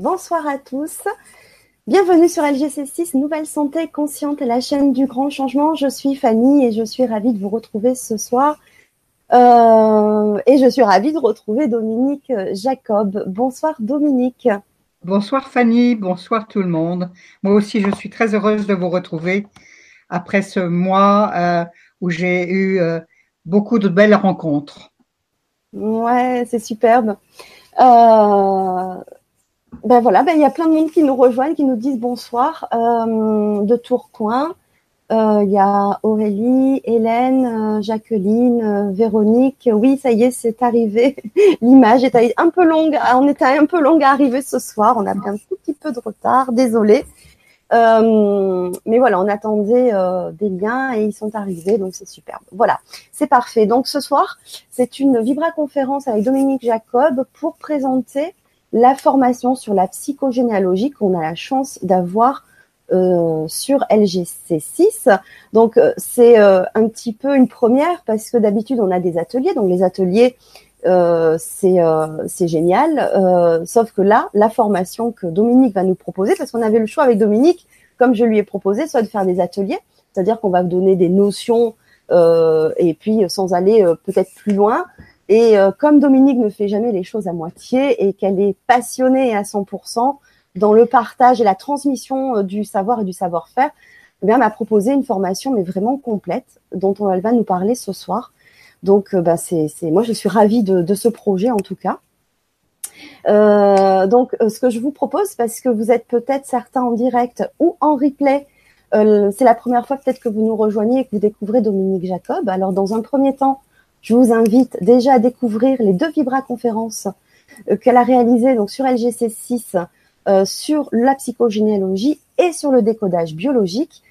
Bonsoir à tous. Bienvenue sur LGC6, Nouvelle Santé Consciente, la chaîne du grand changement. Je suis Fanny et je suis ravie de vous retrouver ce soir. Euh, et je suis ravie de retrouver Dominique Jacob. Bonsoir Dominique. Bonsoir Fanny, bonsoir tout le monde. Moi aussi, je suis très heureuse de vous retrouver après ce mois euh, où j'ai eu euh, beaucoup de belles rencontres. Ouais, c'est superbe. Euh, ben voilà, ben il y a plein de monde qui nous rejoignent, qui nous disent bonsoir de Tourcoing. Il y a Aurélie, Hélène, Jacqueline, Véronique. Oui, ça y est, c'est arrivé. L'image est un peu longue. On était un peu longue à arriver ce soir. On a un tout petit peu de retard. Désolée. Euh, mais voilà, on attendait euh, des liens et ils sont arrivés, donc c'est superbe. Voilà, c'est parfait. Donc ce soir, c'est une Vibra conférence avec Dominique Jacob pour présenter la formation sur la psychogénéalogie qu'on a la chance d'avoir euh, sur LGC6. Donc c'est un petit peu une première parce que d'habitude on a des ateliers. Donc les ateliers euh, euh, c'est génial. Euh, sauf que là, la formation que Dominique va nous proposer, parce qu'on avait le choix avec Dominique, comme je lui ai proposé, soit de faire des ateliers, c'est-à-dire qu'on va donner des notions et puis sans aller peut-être plus loin. Et comme Dominique ne fait jamais les choses à moitié et qu'elle est passionnée à 100% dans le partage et la transmission du savoir et du savoir-faire, eh bien, m'a proposé une formation mais vraiment complète dont on va nous parler ce soir. Donc, euh, bah, c'est, moi, je suis ravie de, ce projet en tout cas. Euh, donc, euh, ce que je vous propose, parce que vous êtes peut-être certains en direct ou en replay, c'est la première fois peut-être que vous nous rejoignez et que vous découvrez Dominique Jacob. Alors, dans un premier temps, je vous invite déjà à découvrir les deux Vibra conférences qu'elle a réalisées donc sur LGC6 sur la psychogénéalogie et sur le décodage biologique.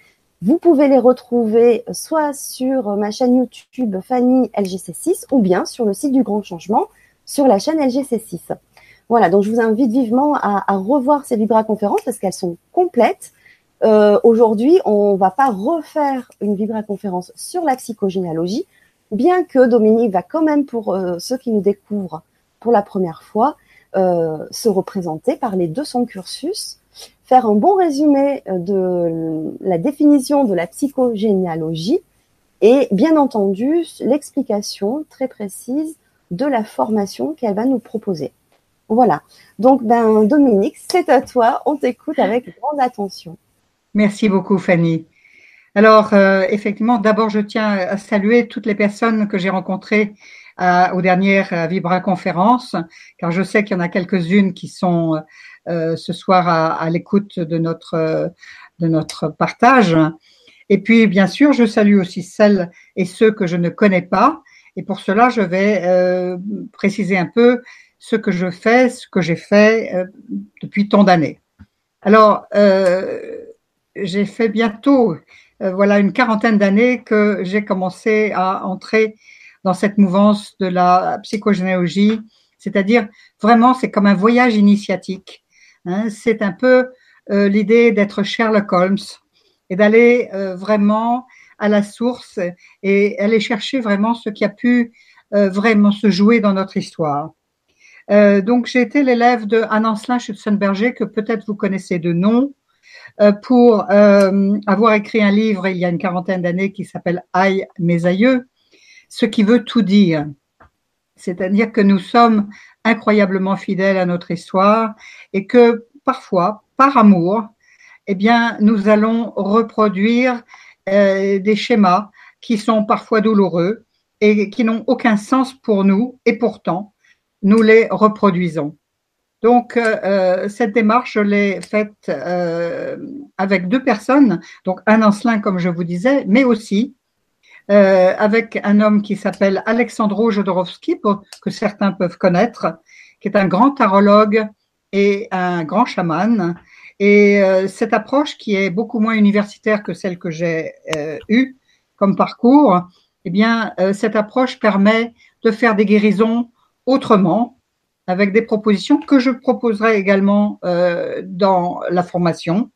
Vous pouvez les retrouver soit sur ma chaîne YouTube Fanny LGC6 ou bien sur le site du Grand Changement sur la chaîne LGC6. Voilà, donc je vous invite vivement à, revoir ces Vibra conférences parce qu'elles sont complètes. Euh, aujourd'hui, on va pas refaire une Vibra conférence sur la psychogénéalogie, bien que Dominique va quand même, pour euh, ceux qui nous découvrent pour la première fois, euh, se représenter, parler de son cursus faire un bon résumé euh, de la définition de la psychogénéalogie et bien entendu l'explication très précise de la formation qu'elle va nous proposer. Voilà. Donc, ben, Dominique, c'est à toi. On t'écoute avec grande attention. Merci beaucoup, Fanny. Alors, euh, effectivement, d'abord, je tiens à saluer toutes les personnes que j'ai rencontrées euh, aux dernières Vibra conférences, car je sais qu'il y en a quelques-unes qui sont euh, ce soir à, l'écoute de notre, de notre partage. Et puis, bien sûr, je salue aussi celles et ceux que je ne connais pas. Et pour cela, je vais euh, préciser un peu ce que je fais, ce que j'ai fait euh, depuis tant d'années. Alors, j'ai fait bientôt, voilà, une quarantaine d'années que j'ai commencé à entrer dans cette mouvance de la psychogénéalogie, c'est-à-dire vraiment, c'est comme un voyage initiatique Hein, c'est un peu euh, l'idée d'être Sherlock Holmes et d'aller euh, vraiment à la source et aller chercher vraiment ce qui a pu euh, vraiment se jouer dans notre histoire. donc, j'ai été l'élève de Anne-Ancelin Schutzenberger, que peut-être vous connaissez de nom, pour avoir écrit un livre il y a une quarantaine d'années qui s'appelle Aïe, mes aïeux, ce qui veut tout dire. C'est-à-dire que nous sommes incroyablement fidèles à notre histoire et que parfois, par amour, eh bien, nous allons reproduire euh, des schémas qui sont parfois douloureux et qui n'ont aucun sens pour nous et pourtant, nous les reproduisons. Donc, euh, euh, cette démarche, je l'ai faite avec deux personnes, donc un Ancelin, comme je vous disais, mais aussi euh, avec un homme qui s'appelle Alexandro Jodorowsky, que certains peuvent connaître, qui est un grand tarologue et un grand chaman. Et euh, cette approche qui est beaucoup moins universitaire que celle que j'ai euh, eue comme parcours, eh bien, cette approche permet de faire des guérisons autrement, avec des propositions que je proposerai également dans la formation,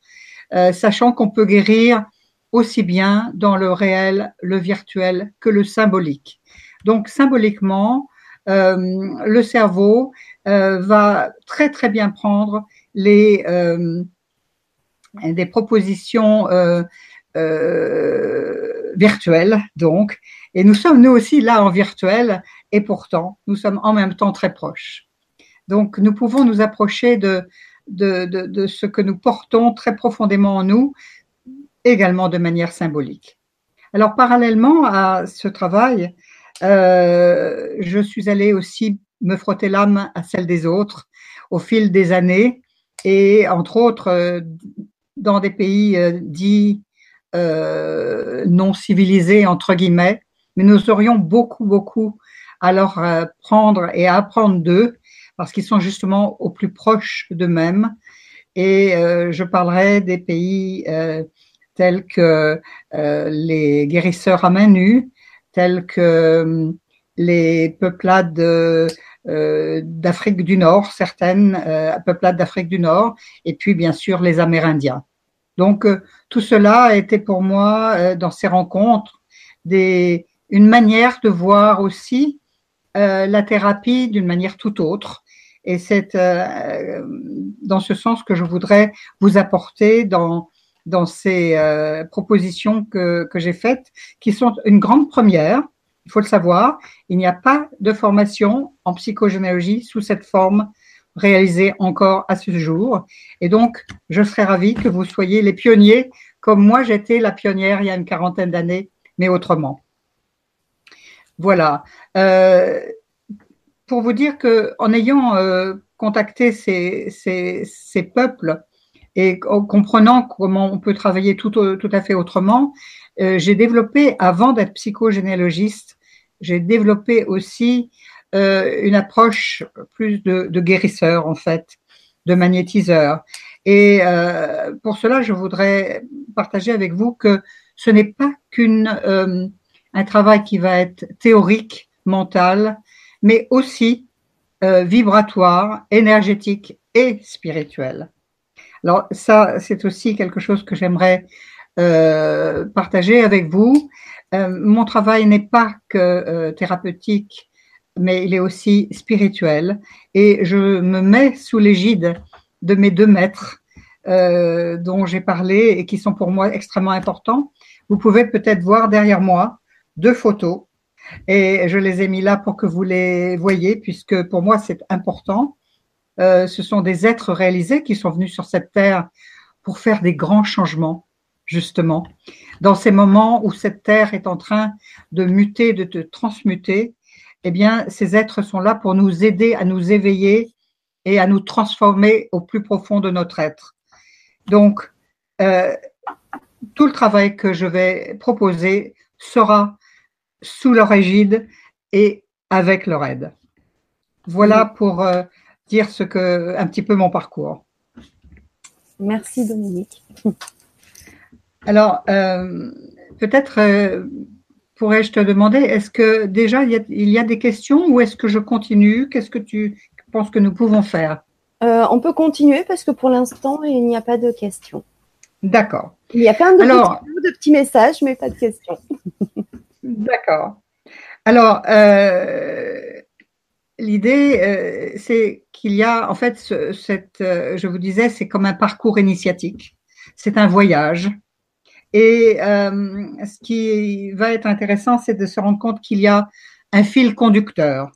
sachant qu'on peut guérir aussi bien dans le réel, le virtuel que le symbolique. Donc symboliquement, euh, le cerveau euh, va très très bien prendre les des propositions virtuelles, donc, et nous sommes nous aussi là en virtuel, et pourtant nous sommes en même temps très proches. Donc, nous pouvons nous approcher de, de, de, ce que nous portons très profondément en nous, également de manière symbolique. Alors, parallèlement à ce travail, euh, je suis allée aussi me frotter l'âme à celle des autres au fil des années et entre autres euh, dans des pays euh, dits non civilisés entre guillemets, mais nous aurions beaucoup beaucoup à leur prendre et à apprendre d'eux parce qu'ils sont justement au plus proche d'eux-mêmes. Et euh, je parlerai des pays euh, tels que euh, les guérisseurs à main nue, tels que les peuplades d'Afrique du Nord, certaines peuplades d'Afrique du Nord, et puis bien sûr les Amérindiens. Donc tout cela a été pour moi dans ces rencontres des, une manière de voir aussi la thérapie d'une manière tout autre et c'est euh, dans ce sens que je voudrais vous apporter dans, dans ces euh, propositions que, que j'ai faites, qui sont une grande première. Il faut le savoir, il n'y a pas de formation en psychogénéalogie sous cette forme réalisée encore à ce jour. Et donc, je serais ravie que vous soyez les pionniers, comme moi j'étais la pionnière il y a une quarantaine d'années, mais autrement. Voilà. Euh, pour vous dire que en ayant euh, contacté ces, ces, ces, peuples et en comprenant comment on peut travailler tout, tout à fait autrement, euh, j'ai développé, avant d'être psychogénéalogiste, j'ai développé aussi euh, une approche plus de, de, guérisseur en fait, de magnétiseur. Et euh, pour cela, je voudrais partager avec vous que ce n'est pas qu'une euh, travail qui va être théorique, mental, mais aussi euh, vibratoire, énergétique et spirituel. Alors ça, c'est aussi quelque chose que j'aimerais euh, partager avec vous. Euh, mon travail n'est pas que thérapeutique, mais il est aussi spirituel. Et je me mets sous l'égide de mes deux maîtres dont j'ai parlé et qui sont pour moi extrêmement importants. Vous pouvez peut-être voir derrière moi deux photos et je les ai mis là pour que vous les voyez, puisque pour moi c'est important. Euh, ce sont des êtres réalisés qui sont venus sur cette terre pour faire des grands changements, justement. Dans ces moments où cette terre est en train de muter, de, te transmuter, eh bien, ces êtres sont là pour nous aider à nous éveiller et à nous transformer au plus profond de notre être. Donc, euh, tout le travail que je vais proposer sera sous leur égide et avec leur aide. Voilà pour euh, dire ce que un petit peu mon parcours. Merci Dominique. Alors, euh, peut-être euh, pourrais-je te demander, est-ce que déjà il y, a, il y a des questions ou est-ce que je continue? Qu'est-ce que tu penses que nous pouvons faire? On peut continuer parce que pour l'instant, il n'y a pas de questions. D'accord. Il y a plein de, Alors, petits, de petits messages, mais pas de questions. D'accord. Alors, euh, l'idée, euh, c'est qu'il y a, en fait, ce, cette, euh, je vous disais, c'est comme un parcours initiatique. C'est un voyage. Et ce qui va être intéressant, c'est de se rendre compte qu'il y a un fil conducteur.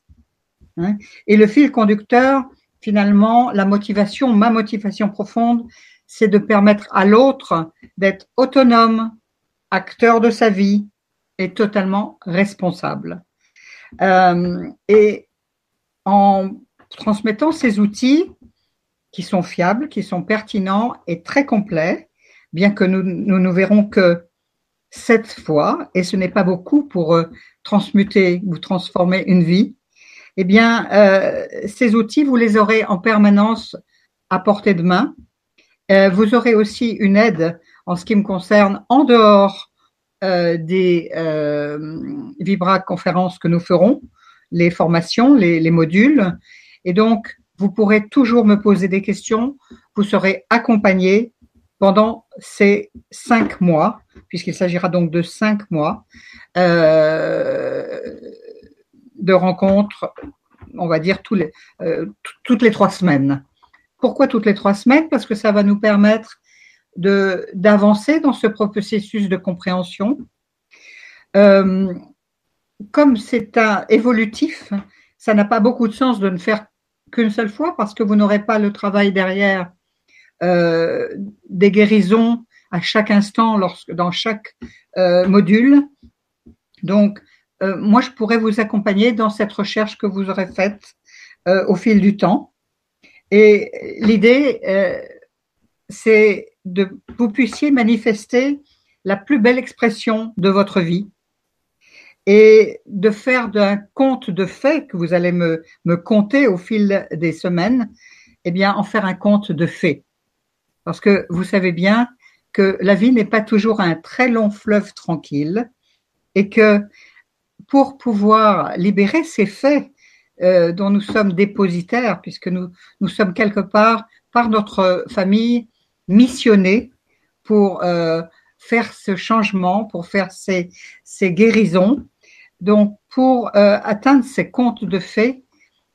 Hein. Et le fil conducteur, finalement, la motivation, ma motivation profonde, c'est de permettre à l'autre d'être autonome, acteur de sa vie, est totalement responsable. Euh, et en transmettant ces outils qui sont fiables, qui sont pertinents et très complets, bien que nous, nous ne verrons que sept fois, et ce n'est pas beaucoup pour euh, transmuter ou transformer une vie, eh bien, euh, ces outils, vous les aurez en permanence à portée de main. Vous aurez aussi une aide en ce qui me concerne en dehors des euh, Vibra conférences que nous ferons, les formations, les, les, modules. Et donc, vous pourrez toujours me poser des questions. Vous serez accompagné pendant ces cinq mois, puisqu'il s'agira donc de cinq mois euh, de rencontres, on va dire euh, toutes les trois semaines. Pourquoi toutes les trois semaines? Parce que ça va nous permettre d'avancer dans ce processus de compréhension. Euh, comme c'est un évolutif, ça n'a pas beaucoup de sens de ne faire qu'une seule fois parce que vous n'aurez pas le travail derrière euh, des guérisons à chaque instant lorsque dans chaque euh, module. Donc, moi, je pourrais vous accompagner dans cette recherche que vous aurez faite au fil du temps. Et l'idée, c'est de vous puissiez manifester la plus belle expression de votre vie et de faire d'un conte de faits que vous allez me, me compter au fil des semaines, eh bien, en faire un conte de faits. Parce que vous savez bien que la vie n'est pas toujours un très long fleuve tranquille et que pour pouvoir libérer ces faits euh, dont nous sommes dépositaires, puisque nous sommes quelque part, par notre famille, missionnés pour euh, faire ce changement, pour faire ces, ces guérisons. Donc, pour euh, atteindre ces comptes de faits,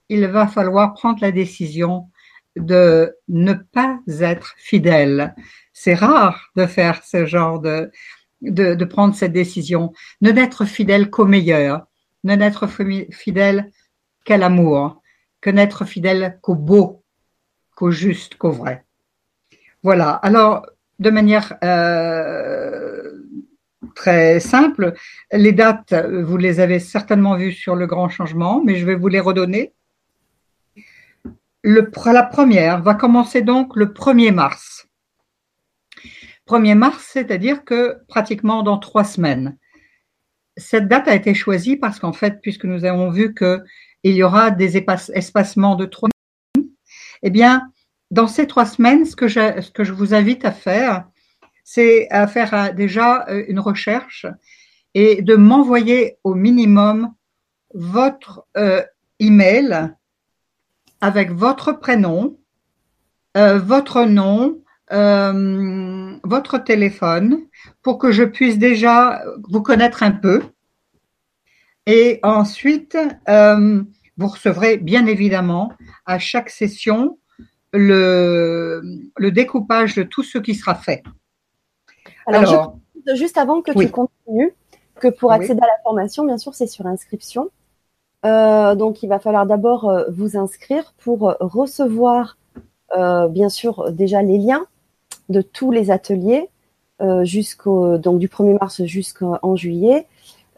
il va falloir prendre la décision de ne pas être fidèle. C'est rare de faire ce genre de, de, de prendre cette décision, ne n'être fidèle qu'au meilleur, ne n'être fidèle qu'à l'amour, que n'être fidèle qu'au beau, qu'au juste, qu'au vrai. Voilà. Alors, de manière euh, très simple, les dates, vous les avez certainement vues sur le grand changement, mais je vais vous les redonner. La première va commencer donc le 1er mars. 1er mars, c'est-à-dire que pratiquement dans trois semaines. Cette date a été choisie parce qu'en fait, puisque nous avons vu qu'il y aura des espacements de trois semaines, eh bien, dans ces trois semaines, ce que je, vous invite à faire, c'est à faire euh, déjà euh, une recherche et de m'envoyer au minimum votre euh, email avec votre prénom, votre nom, votre téléphone pour que je puisse déjà vous connaître un peu. Et ensuite, vous recevrez bien évidemment à chaque session le, le découpage de tout ce qui sera fait. Alors, Alors je, juste avant que oui. tu continues, que pour accéder oui. à la formation, bien sûr, c'est sur inscription. Euh, donc, il va falloir d'abord euh, vous inscrire pour recevoir, euh, bien sûr, déjà les liens de tous les ateliers euh, jusqu'au donc du 1er mars jusqu'en juillet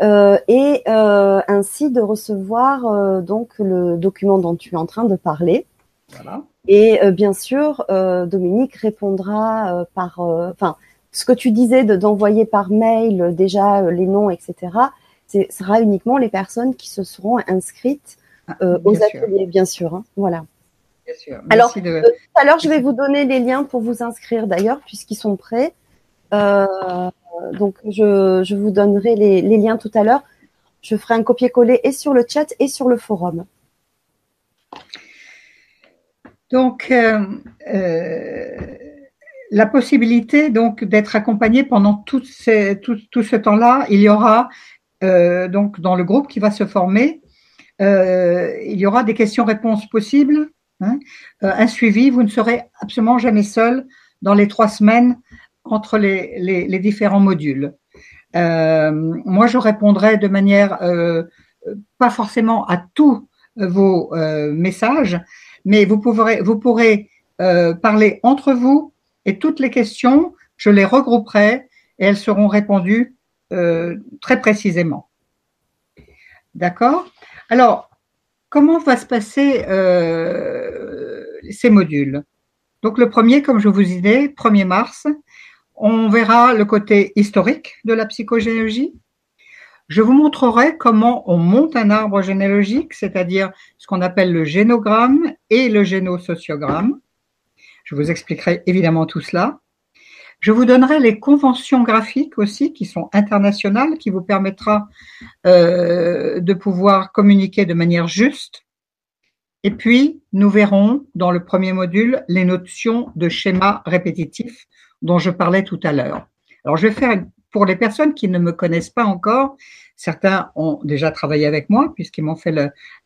et ainsi de recevoir donc le document dont tu es en train de parler. Voilà. Et bien sûr, Dominique répondra par, enfin, ce que tu disais d'envoyer par mail déjà les noms, etc. Ce sera uniquement les personnes qui se seront inscrites ah, aux ateliers, bien sûr. Hein, voilà. Bien sûr. Alors, de... euh, tout à l'heure, je vais vous donner les liens pour vous inscrire d'ailleurs, puisqu'ils sont prêts. Euh, donc, je, je, vous donnerai les, les, liens tout à l'heure. Je ferai un copier-coller et sur le chat et sur le forum. Donc, euh, la possibilité donc d'être accompagné pendant tout, ce temps-là, il y aura euh, donc dans le groupe qui va se former, il y aura des questions-réponses possibles Hein euh, un suivi, vous ne serez absolument jamais seul dans les trois semaines entre les, différents modules. Euh, moi, je répondrai de manière euh, pas forcément à tous vos euh, messages, mais vous pourrez, vous pourrez euh, parler entre vous et toutes les questions, je les regrouperai et elles seront répondues euh, très précisément. D'accord? Alors, comment va se passer euh, ces modules? Donc le premier, comme je vous disais, 1er mars, on verra le côté historique de la psychogénéalogie. Je vous montrerai comment on monte un arbre généalogique, c'est-à-dire ce qu'on appelle le génogramme et le génosociogramme. Je vous expliquerai évidemment tout cela. Je vous donnerai les conventions graphiques aussi qui sont internationales, qui vous permettra euh, de pouvoir communiquer de manière juste. Et puis, nous verrons dans le premier module les notions de schéma répétitif dont je parlais tout à l'heure. Alors, je vais faire pour les personnes qui ne me connaissent pas encore, certains ont déjà travaillé avec moi puisqu'ils m'ont fait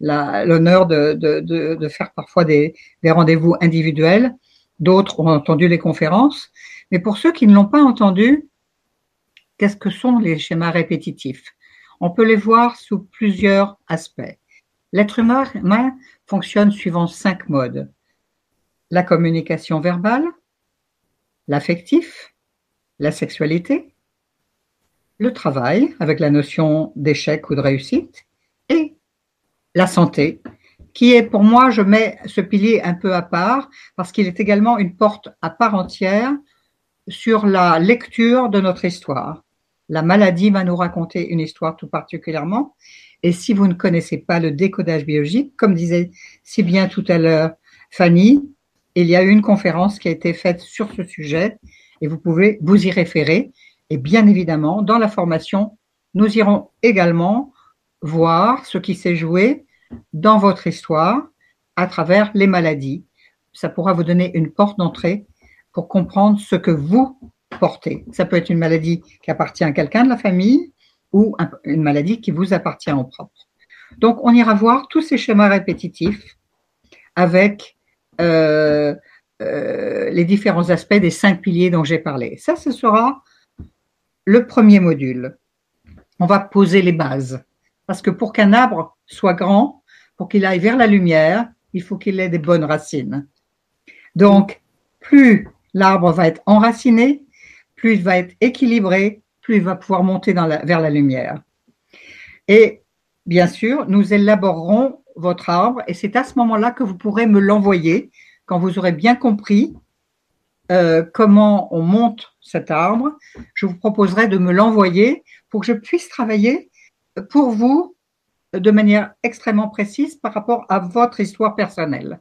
l'honneur de, faire parfois des rendez-vous individuels. D'autres ont entendu les conférences. Mais pour ceux qui ne l'ont pas entendu, qu'est-ce que sont les schémas répétitifs? On peut les voir sous plusieurs aspects. L'être humain fonctionne suivant cinq modes. La communication verbale, l'affectif, la sexualité, le travail avec la notion d'échec ou de réussite et la santé, qui est pour moi, je mets ce pilier un peu à part parce qu'il est également une porte à part entière sur la lecture de notre histoire. La maladie va nous raconter une histoire tout particulièrement. Et si vous ne connaissez pas le décodage biologique, comme disait si bien tout à l'heure Fanny, il y a eu une conférence qui a été faite sur ce sujet et vous pouvez vous y référer. Et bien évidemment, dans la formation, nous irons également voir ce qui s'est joué dans votre histoire à travers les maladies. Ça pourra vous donner une porte d'entrée pour comprendre ce que vous portez. Ça peut être une maladie qui appartient à quelqu'un de la famille ou une maladie qui vous appartient en propre. Donc, on ira voir tous ces schémas répétitifs avec euh, euh, les différents aspects des cinq piliers dont j'ai parlé. Ça, ce sera le premier module. On va poser les bases. Parce que pour qu'un arbre soit grand, pour qu'il aille vers la lumière, il faut qu'il ait des bonnes racines. Donc, plus l'arbre va être enraciné, plus il va être équilibré, plus il va pouvoir monter vers la lumière. Et bien sûr, nous élaborerons votre arbre et c'est à ce moment-là que vous pourrez me l'envoyer quand vous aurez bien compris euh, comment on monte cet arbre. Je vous proposerai de me l'envoyer pour que je puisse travailler pour vous de manière extrêmement précise par rapport à votre histoire personnelle.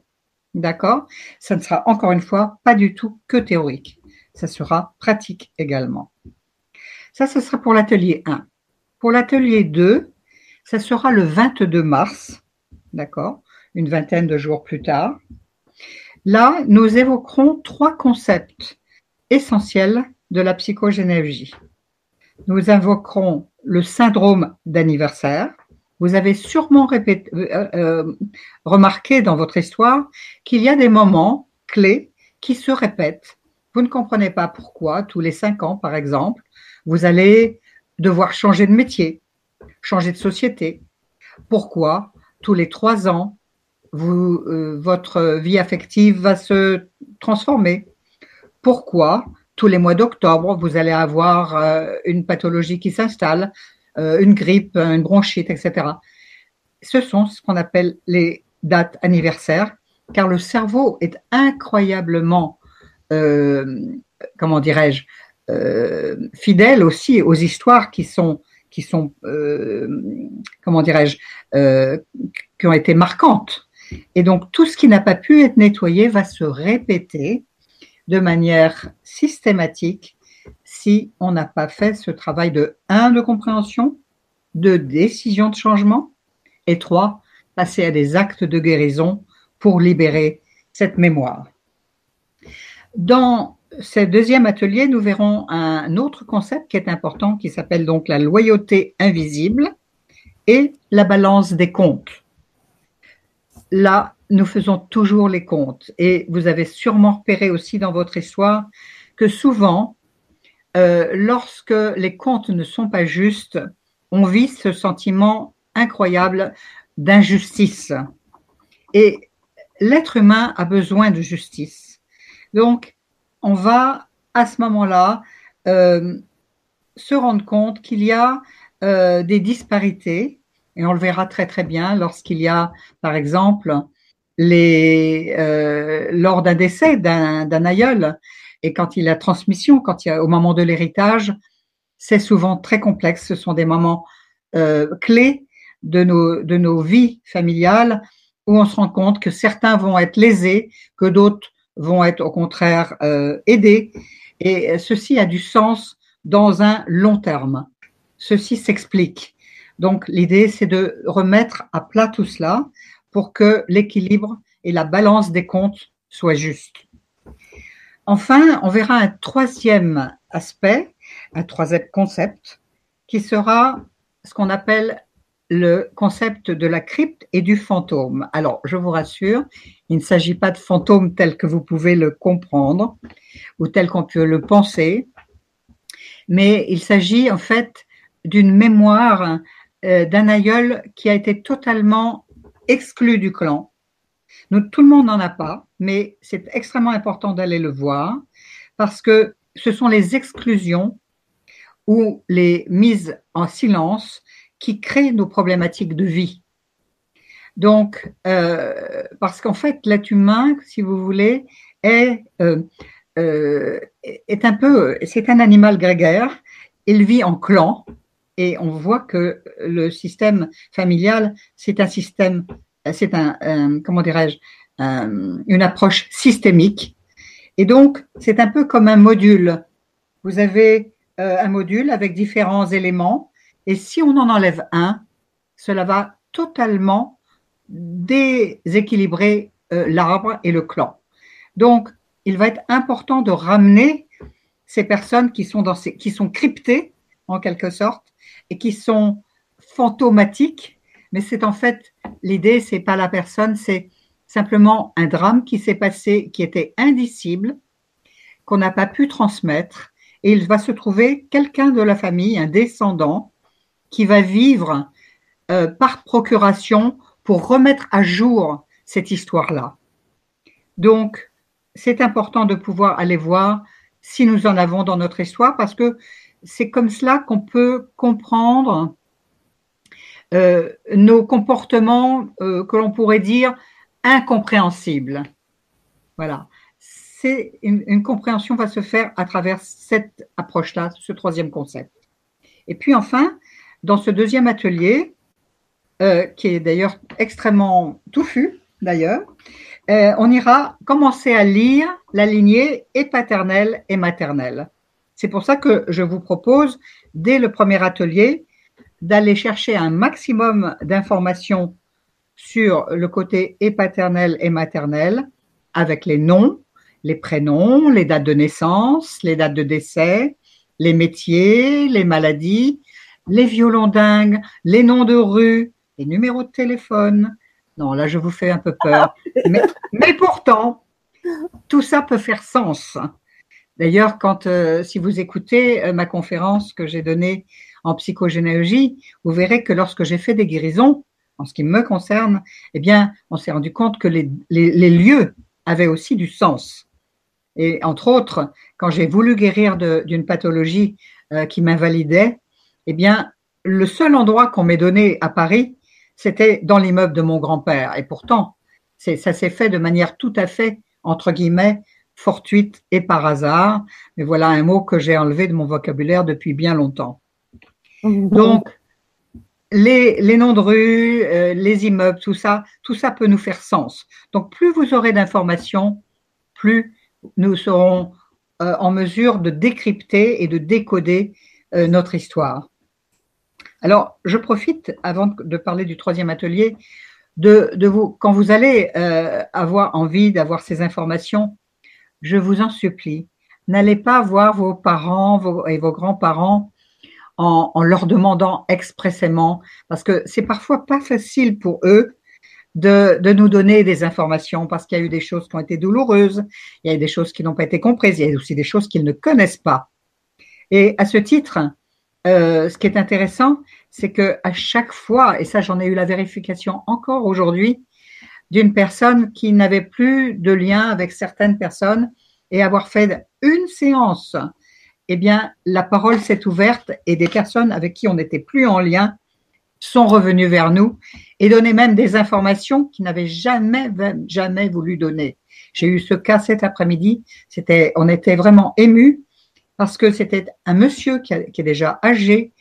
D'accord? Ça ne sera encore une fois pas du tout que théorique. Ça sera pratique également. Ça, ce sera pour l'atelier 1. Pour l'atelier 2, ça sera le 22 mars, d'accord? Une vingtaine de jours plus tard. Là, nous évoquerons trois concepts essentiels de la psychogénéalogie. Nous invoquerons le syndrome d'anniversaire, vous avez sûrement euh, euh, remarqué dans votre histoire qu'il y a des moments clés qui se répètent. Vous ne comprenez pas pourquoi, tous les cinq ans par exemple, vous allez devoir changer de métier, changer de société. Pourquoi, tous les trois ans, euh, votre vie affective va se transformer. Pourquoi, tous les mois d'octobre, vous allez avoir une pathologie qui s'installe, euh, une grippe, une bronchite, etc. Ce sont ce qu'on appelle les dates anniversaires, car le cerveau est incroyablement, euh, comment dirais-je, euh, fidèle aussi aux histoires qui sont, qui sont, comment dirais-je, qui ont été marquantes. Et donc tout ce qui n'a pas pu être nettoyé va se répéter de manière systématique si on n'a pas fait ce travail de 1 de compréhension, de décision de changement et 3 passer à des actes de guérison pour libérer cette mémoire. Dans ce deuxième atelier, nous verrons un autre concept qui est important qui s'appelle donc la loyauté invisible et la balance des comptes. Là, nous faisons toujours les comptes et vous avez sûrement repéré aussi dans votre histoire que souvent, euh, lorsque les comptes ne sont pas justes, on vit ce sentiment incroyable d'injustice. Et l'être humain a besoin de justice. Donc, on va à ce moment-là euh, se rendre compte qu'il y a euh, des disparités, et on le verra très très bien lorsqu'il y a, par exemple, les, lors d'un décès d'un aïeul, et quand il a transmission, quand il y a au moment de l'héritage, c'est souvent très complexe. Ce sont des moments euh, clés de nos, de nos vies familiales où on se rend compte que certains vont être lésés, que d'autres vont être au contraire euh, aidés. Et ceci a du sens dans un long terme. Ceci s'explique. Donc l'idée, c'est de remettre à plat tout cela pour que l'équilibre et la balance des comptes soient justes. Enfin, on verra un troisième aspect un troisième concept qui sera ce qu'on appelle le concept de la crypte et du fantôme. Alors, je vous rassure, il ne s'agit pas de fantôme tel que vous pouvez le comprendre ou tel qu'on peut le penser, mais il s'agit en fait d'une mémoire d'un aïeul qui a été totalement exclu du clan. Tout le monde n'en a pas, mais c'est extrêmement important d'aller le voir parce que ce sont les exclusions ou les mises en silence qui créent nos problématiques de vie. Donc, euh, parce qu'en fait, l'être humain, si vous voulez, est, euh, euh, est un peu, c'est un animal grégaire. Il vit en clan et on voit que le système familial, c'est un système, c'est un, comment dirais-je, une approche systémique. Et donc, c'est un peu comme un module. Vous avez un module avec différents éléments et si on en enlève un, cela va totalement déséquilibrer euh, l'arbre et le clan. Donc, il va être important de ramener ces personnes qui sont, dans ces, qui sont cryptées, en quelque sorte, et qui sont fantomatiques. Mais c'est en fait, l'idée, c'est pas la personne, c'est simplement un drame qui s'est passé, qui était indicible, qu'on n'a pas pu transmettre. Et il va se trouver quelqu'un de la famille, un descendant, qui va vivre euh, par procuration pour remettre à jour cette histoire-là. Donc, c'est important de pouvoir aller voir si nous en avons dans notre histoire parce que c'est comme cela qu'on peut comprendre euh, nos comportements euh, que l'on pourrait dire incompréhensibles. Voilà. C'est une, compréhension va se faire à travers cette approche-là, ce troisième concept. Et puis enfin, dans ce deuxième atelier, euh, qui est d'ailleurs extrêmement touffu, d'ailleurs, on ira commencer à lire la lignée et paternelle et maternelle. C'est pour ça que je vous propose, dès le premier atelier, d'aller chercher un maximum d'informations sur le côté et paternel et maternel, avec les noms, les prénoms, les dates de naissance, les dates de décès, les métiers, les maladies, les violons dingues, les noms de rue, les numéros de téléphone. Non, là, je vous fais un peu peur. mais, pourtant, tout ça peut faire sens. D'ailleurs, quand euh, si vous écoutez euh, ma conférence que j'ai donnée en psychogénéalogie, vous verrez que lorsque j'ai fait des guérisons, en ce qui me concerne, eh bien, on s'est rendu compte que les, lieux avaient aussi du sens. Et entre autres, quand j'ai voulu guérir d'une pathologie euh, qui m'invalidait, eh bien, le seul endroit qu'on m'ait donné à Paris, c'était dans l'immeuble de mon grand-père. Et pourtant, ça s'est fait de manière tout à fait, entre guillemets, fortuite et par hasard. Mais voilà un mot que j'ai enlevé de mon vocabulaire depuis bien longtemps. Donc, les, noms de rue, euh, les immeubles, tout ça, tout ça peut nous faire sens. Donc, plus vous aurez d'informations, plus nous serons euh, en mesure de décrypter et de décoder euh, notre histoire. Alors, je profite, avant de parler du troisième atelier, de, vous, quand vous allez avoir envie d'avoir ces informations, je vous en supplie, n'allez pas voir vos parents et vos grands-parents en, leur demandant expressément, parce que c'est parfois pas facile pour eux de, nous donner des informations, parce qu'il y a eu des choses qui ont été douloureuses, il y a eu des choses qui n'ont pas été comprises, il y a aussi des choses qu'ils ne connaissent pas. Et à ce titre, euh, ce qui est intéressant, c'est que à chaque fois, et ça j'en ai eu la vérification encore aujourd'hui, d'une personne qui n'avait plus de lien avec certaines personnes et avoir fait une séance, eh bien la parole s'est ouverte et des personnes avec qui on n'était plus en lien sont revenues vers nous et donnaient même des informations qu'ils n'avaient jamais jamais voulu donner. J'ai eu ce cas cet après-midi. C'était, on était vraiment émus parce que c'était un monsieur qui, est déjà âgé,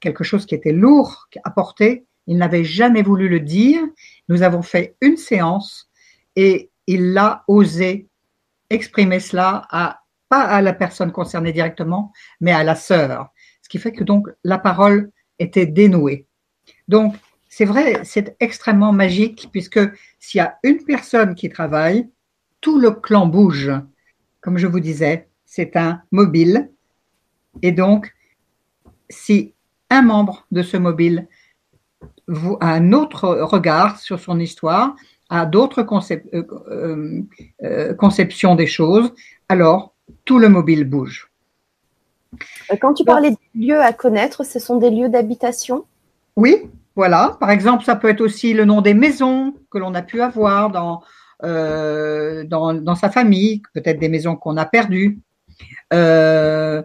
quelque chose qui était lourd à porter. Il n'avait jamais voulu le dire. Nous avons fait une séance et il a osé exprimer cela à pas à la personne concernée directement, mais à la sœur. Ce qui fait que donc la parole était dénouée. Donc c'est vrai, c'est extrêmement magique puisque s'il y a une personne qui travaille, tout le clan bouge. Comme je vous disais, c'est un mobile Et donc, si un membre de ce mobile un autre regard sur son histoire, a d'autres euh, euh, euh, conceptions des choses, alors tout le mobile bouge. Quand tu parlais de lieux à connaître, ce sont des lieux d'habitation? Oui, voilà. Par exemple, ça peut être aussi le nom des maisons que l'on a pu avoir dans, dans, sa famille, peut-être des maisons qu'on a perdues. voilà,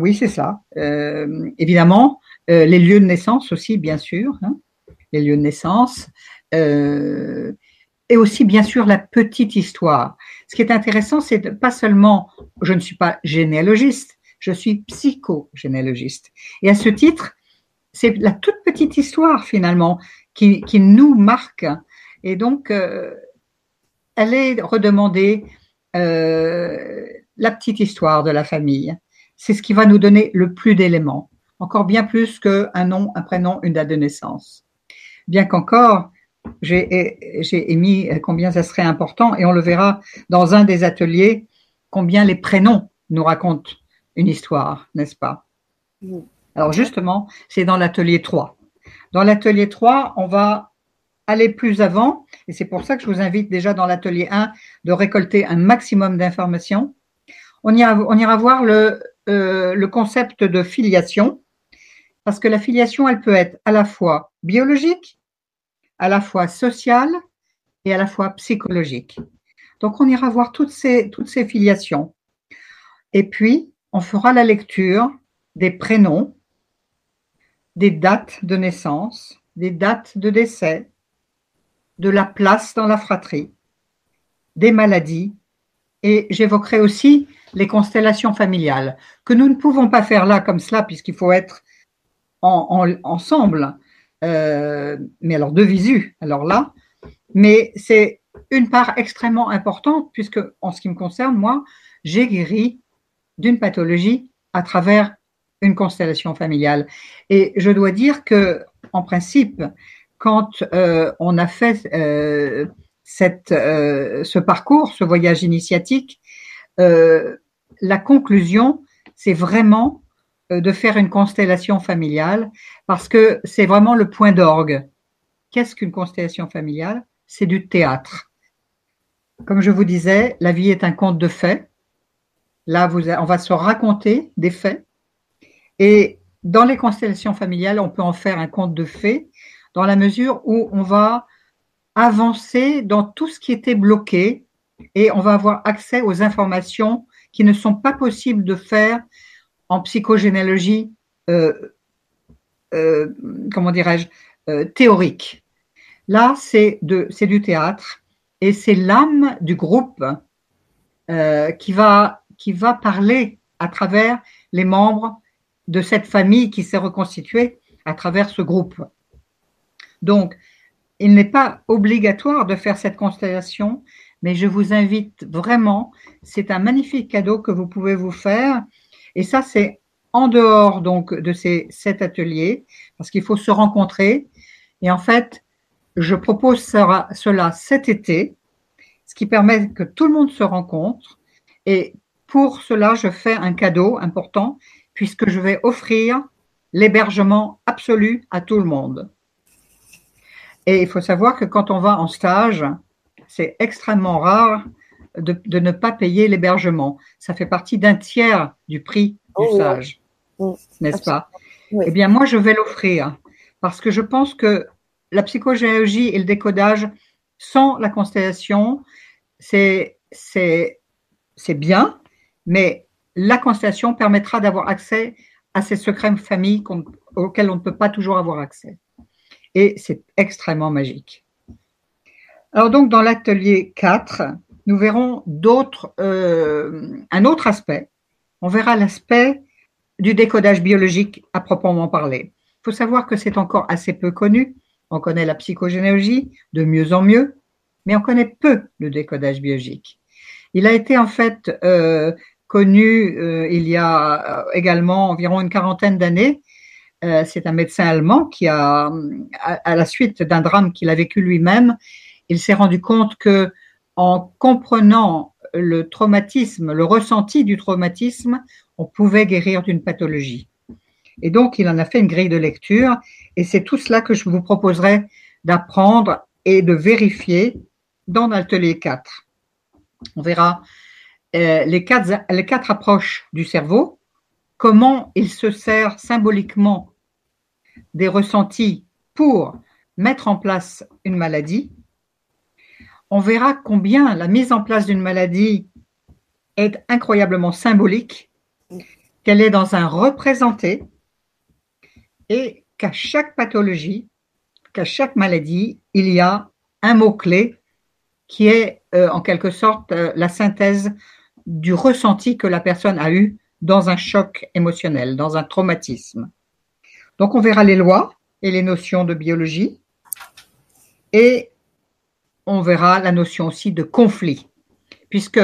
oui, c'est ça. évidemment, les lieux de naissance aussi, bien sûr. Hein. les lieux de naissance. Euh, et aussi bien sûr la petite histoire. Ce qui est intéressant, c'est pas seulement, je ne suis pas généalogiste, je suis psychogénéalogiste. Et à ce titre, c'est la toute petite histoire finalement qui, qui nous marque. Et donc, euh, elle est redemandée euh, la petite histoire de la famille. C'est ce qui va nous donner le plus d'éléments, encore bien plus qu'un nom, un prénom, une date de naissance. Bien qu'encore, j'ai émis combien ça serait important et on le verra dans un des ateliers, combien les prénoms nous racontent une histoire, n'est-ce pas? Alors justement, c'est dans l'atelier 3. Dans l'atelier 3, on va aller plus avant et c'est pour ça que je vous invite déjà dans l'atelier 1 de récolter un maximum d'informations. On ira, on ira voir le, euh, le concept de filiation parce que la filiation, elle peut être à la fois biologique, à la fois sociale et à la fois psychologique. Donc on ira voir toutes ces, filiations. Et puis, on fera la lecture des prénoms, des dates de naissance, des dates de décès, de la place dans la fratrie, des maladies, et j'évoquerai aussi les constellations familiales, que nous ne pouvons pas faire là comme cela, puisqu'il faut être ensemble. Euh, mais alors de visu, alors là, mais c'est une part extrêmement importante puisque en ce qui me concerne, moi, j'ai guéri d'une pathologie à travers une constellation familiale. Et je dois dire que, en principe, quand euh, on a fait euh, cette, ce parcours, ce voyage initiatique, la conclusion, c'est vraiment de faire une constellation familiale parce que c'est vraiment le point d'orgue. Qu'est-ce qu'une constellation familiale? C'est du théâtre. Comme je vous disais, la vie est un conte de faits. Là, on va se raconter des faits. Et dans les constellations familiales, on peut en faire un conte de faits dans la mesure où on va avancer dans tout ce qui était bloqué et on va avoir accès aux informations qui ne sont pas possibles de faire en psychogénéalogie, euh, euh, comment dirais-je, euh, théorique. Là, c'est du théâtre et c'est l'âme du groupe qui, va, qui va parler à travers les membres de cette famille qui s'est reconstituée à travers ce groupe. Donc, il n'est pas obligatoire de faire cette constellation, mais je vous invite vraiment, c'est un magnifique cadeau que vous pouvez vous faire et ça, c'est en dehors donc de ces sept ateliers, parce qu'il faut se rencontrer. Et en fait, je propose cela cet été, ce qui permet que tout le monde se rencontre. Et pour cela, je fais un cadeau important, puisque je vais offrir l'hébergement absolu à tout le monde. Et il faut savoir que quand on va en stage, c'est extrêmement rare de, ne pas payer l'hébergement. Ça fait partie d'un tiers du prix du oh, stage, n'est-ce pas Eh bien, moi, je vais l'offrir parce que je pense que la psychogéologie et le décodage sans la constellation, c'est bien, mais la constellation permettra d'avoir accès à ces secrets de famille auxquels on ne peut pas toujours avoir accès. Et c'est extrêmement magique. Alors donc dans l'atelier 4, nous verrons d'autres, euh, un autre aspect. On verra l'aspect du décodage biologique à proprement parler. Il faut savoir que c'est encore assez peu connu. On connaît la psychogénéalogie de mieux en mieux, mais on connaît peu le décodage biologique. Il a été en fait euh, connu euh, il y a également environ une quarantaine d'années. c'est un médecin allemand qui a, à la suite d'un drame qu'il a vécu lui-même, il s'est rendu compte que en comprenant le traumatisme, le ressenti du traumatisme, on pouvait guérir d'une pathologie. Et donc, il en a fait une grille de lecture, et c'est tout cela que je vous proposerai d'apprendre et de vérifier dans l'atelier 4. On verra euh, les, quatre, les quatre approches du cerveau, comment il se sert symboliquement des ressentis pour mettre en place une maladie. On verra combien la mise en place d'une maladie est incroyablement symbolique, qu'elle est dans un représenté et qu'à chaque pathologie, qu'à chaque maladie, il y a un mot-clé qui est euh, en quelque sorte euh, la synthèse du ressenti que la personne a eu dans un choc émotionnel, dans un traumatisme. Donc on verra les lois et les notions de biologie et on verra la notion aussi de conflit, puisque,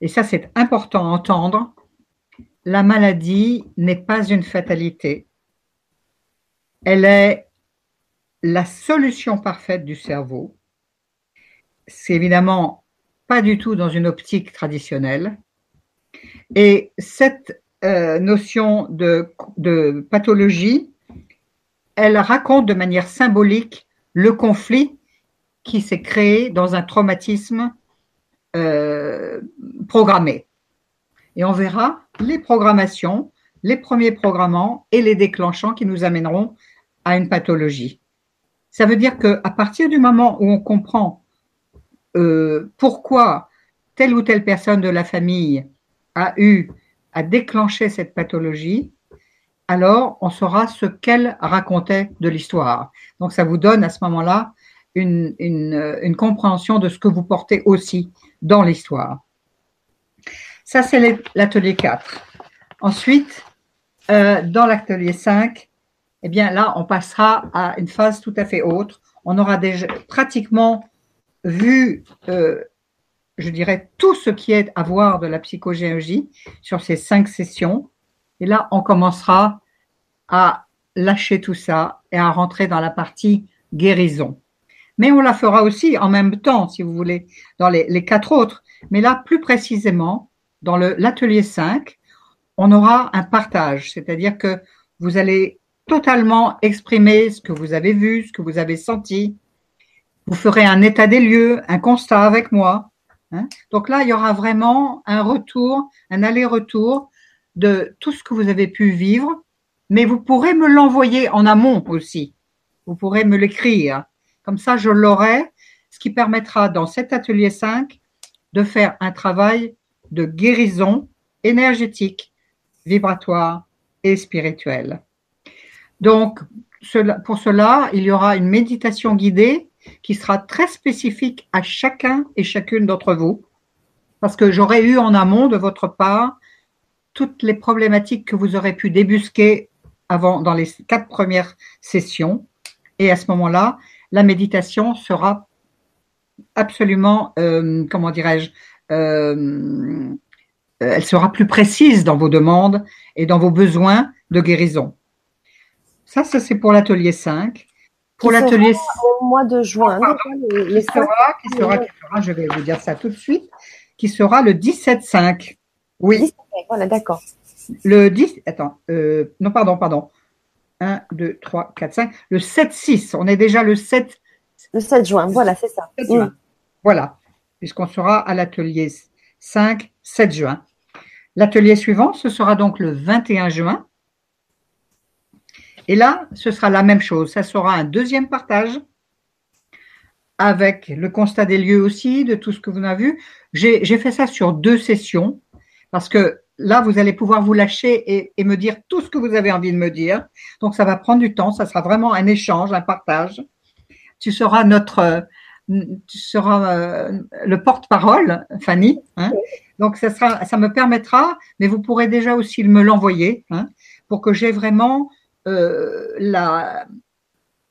et ça c'est important à entendre, la maladie n'est pas une fatalité, elle est la solution parfaite du cerveau. C'est évidemment pas du tout dans une optique traditionnelle. Et cette euh, notion de, pathologie, elle raconte de manière symbolique le conflit qui s'est créé dans un traumatisme euh, programmé. Et on verra les programmations, les premiers programmants et les déclenchants qui nous amèneront à une pathologie. Ça veut dire qu'à partir du moment où on comprend euh, pourquoi telle ou telle personne de la famille a eu à déclencher cette pathologie, alors on saura ce qu'elle racontait de l'histoire. Donc ça vous donne à ce moment-là une, une, compréhension de ce que vous portez aussi dans l'histoire. Ça, c'est l'atelier 4. Ensuite, euh, dans l'atelier 5, eh bien là, on passera à une phase tout à fait autre. On aura déjà pratiquement vu, euh, je dirais, tout ce qui est à voir de la psychogéologie sur ces cinq sessions. Et là, on commencera à lâcher tout ça et à rentrer dans la partie guérison. Mais on la fera aussi en même temps, si vous voulez, dans les, quatre autres. Mais là, plus précisément, dans l'atelier 5, on aura un partage, c'est-à-dire que vous allez totalement exprimer ce que vous avez vu, ce que vous avez senti, vous ferez un état des lieux, un constat avec moi. Hein. Donc là, il y aura vraiment un retour, un aller-retour de tout ce que vous avez pu vivre, mais vous pourrez me l'envoyer en amont aussi. Vous pourrez me l'écrire. Comme ça, je l'aurai, ce qui permettra dans cet atelier 5 de faire un travail de guérison énergétique, vibratoire et spirituelle. Donc, pour cela, il y aura une méditation guidée qui sera très spécifique à chacun et chacune d'entre vous, parce que j'aurai eu en amont de votre part toutes les problématiques que vous aurez pu débusquer avant dans les quatre premières sessions. Et à ce moment-là, la méditation sera absolument, euh, comment dirais-je, euh, elle sera plus précise dans vos demandes et dans vos besoins de guérison. Ça, ça c'est pour l'atelier 5 pour l'atelier au mois de juin. qui, sera, qui, sera, qui, sera, je vais vous dire ça tout de suite, qui sera le 17-5. Oui. voilà, d'accord. Le 10, attends, euh, non, pardon, pardon. 1, 2, 3, 4, 5. Le 7-6, on est déjà le 7. Le 7 juin, voilà, c'est ça. Voilà, puisqu'on sera à l'atelier 5, 7 juin. L'atelier suivant, ce sera donc le 21 juin. Et là, ce sera la même chose. Ça sera un deuxième partage avec le constat des lieux aussi, de tout ce que vous avez vu. J'ai fait ça sur deux sessions parce que là, vous allez pouvoir vous lâcher et, me dire tout ce que vous avez envie de me dire. Donc, ça va prendre du temps. Ça sera vraiment un échange, un partage. Tu seras notre, tu seras euh, le porte-parole, Fanny. Hein. Donc, ça sera, ça me permettra, mais vous pourrez déjà aussi me l'envoyer hein, pour que j'ai vraiment euh, la,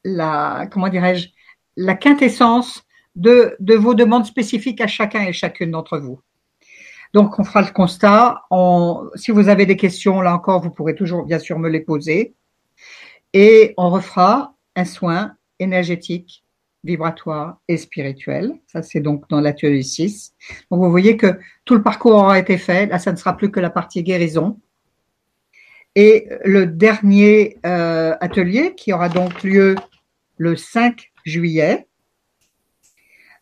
la, comment dirais-je, la quintessence de, de, vos demandes spécifiques à chacun et chacune d'entre vous. Donc, on fera le constat. si vous avez des questions, là encore, vous pourrez toujours bien sûr me les poser. Et on refera un soin énergétique, vibratoire et spirituel. Ça, c'est donc dans l'atelier 6. Donc, vous voyez que tout le parcours aura été fait. Là, ça ne sera plus que la partie guérison. Et le dernier euh, atelier qui aura donc lieu le 5 juillet,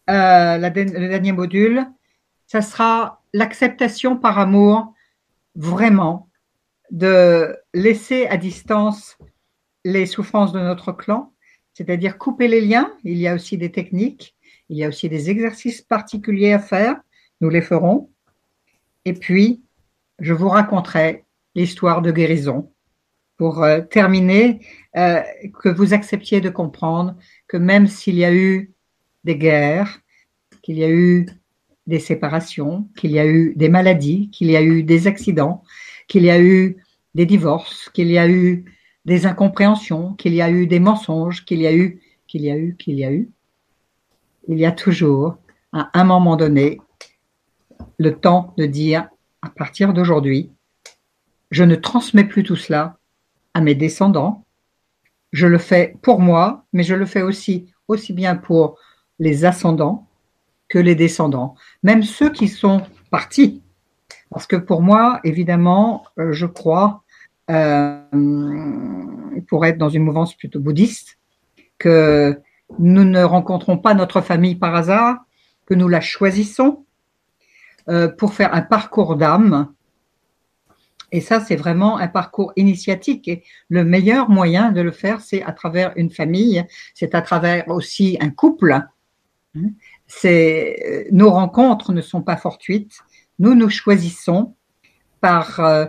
euh, le dernier module, ça sera l'acceptation par amour, vraiment, de laisser à distance les souffrances de notre clan, c'est-à-dire couper les liens. Il y a aussi des techniques, il y a aussi des exercices particuliers à faire, nous les ferons. Et puis, je vous raconterai l'histoire de guérison pour euh, terminer, euh, que vous acceptiez de comprendre que même s'il y a eu des guerres, qu'il y a eu des séparations, qu'il y a eu des maladies, qu'il y a eu des accidents, qu'il y a eu des divorces, qu'il y a eu des incompréhensions, qu'il y a eu des mensonges, qu'il y a eu, qu'il y a eu, qu'il y a eu. Il y a toujours, à un moment donné, le temps de dire, à partir d'aujourd'hui, je ne transmets plus tout cela à mes descendants. Je le fais pour moi, mais je le fais aussi, aussi bien pour les ascendants les descendants, même ceux qui sont partis. Parce que pour moi, évidemment, euh, je crois, euh, pour être dans une mouvance plutôt bouddhiste, que nous ne rencontrons pas notre famille par hasard, que nous la choisissons euh, pour faire un parcours d'âme. Et ça, c'est vraiment un parcours initiatique. Et le meilleur moyen de le faire, c'est à travers une famille, c'est à travers aussi un couple. C'est nos rencontres ne sont pas fortuites. Nous nous choisissons par euh,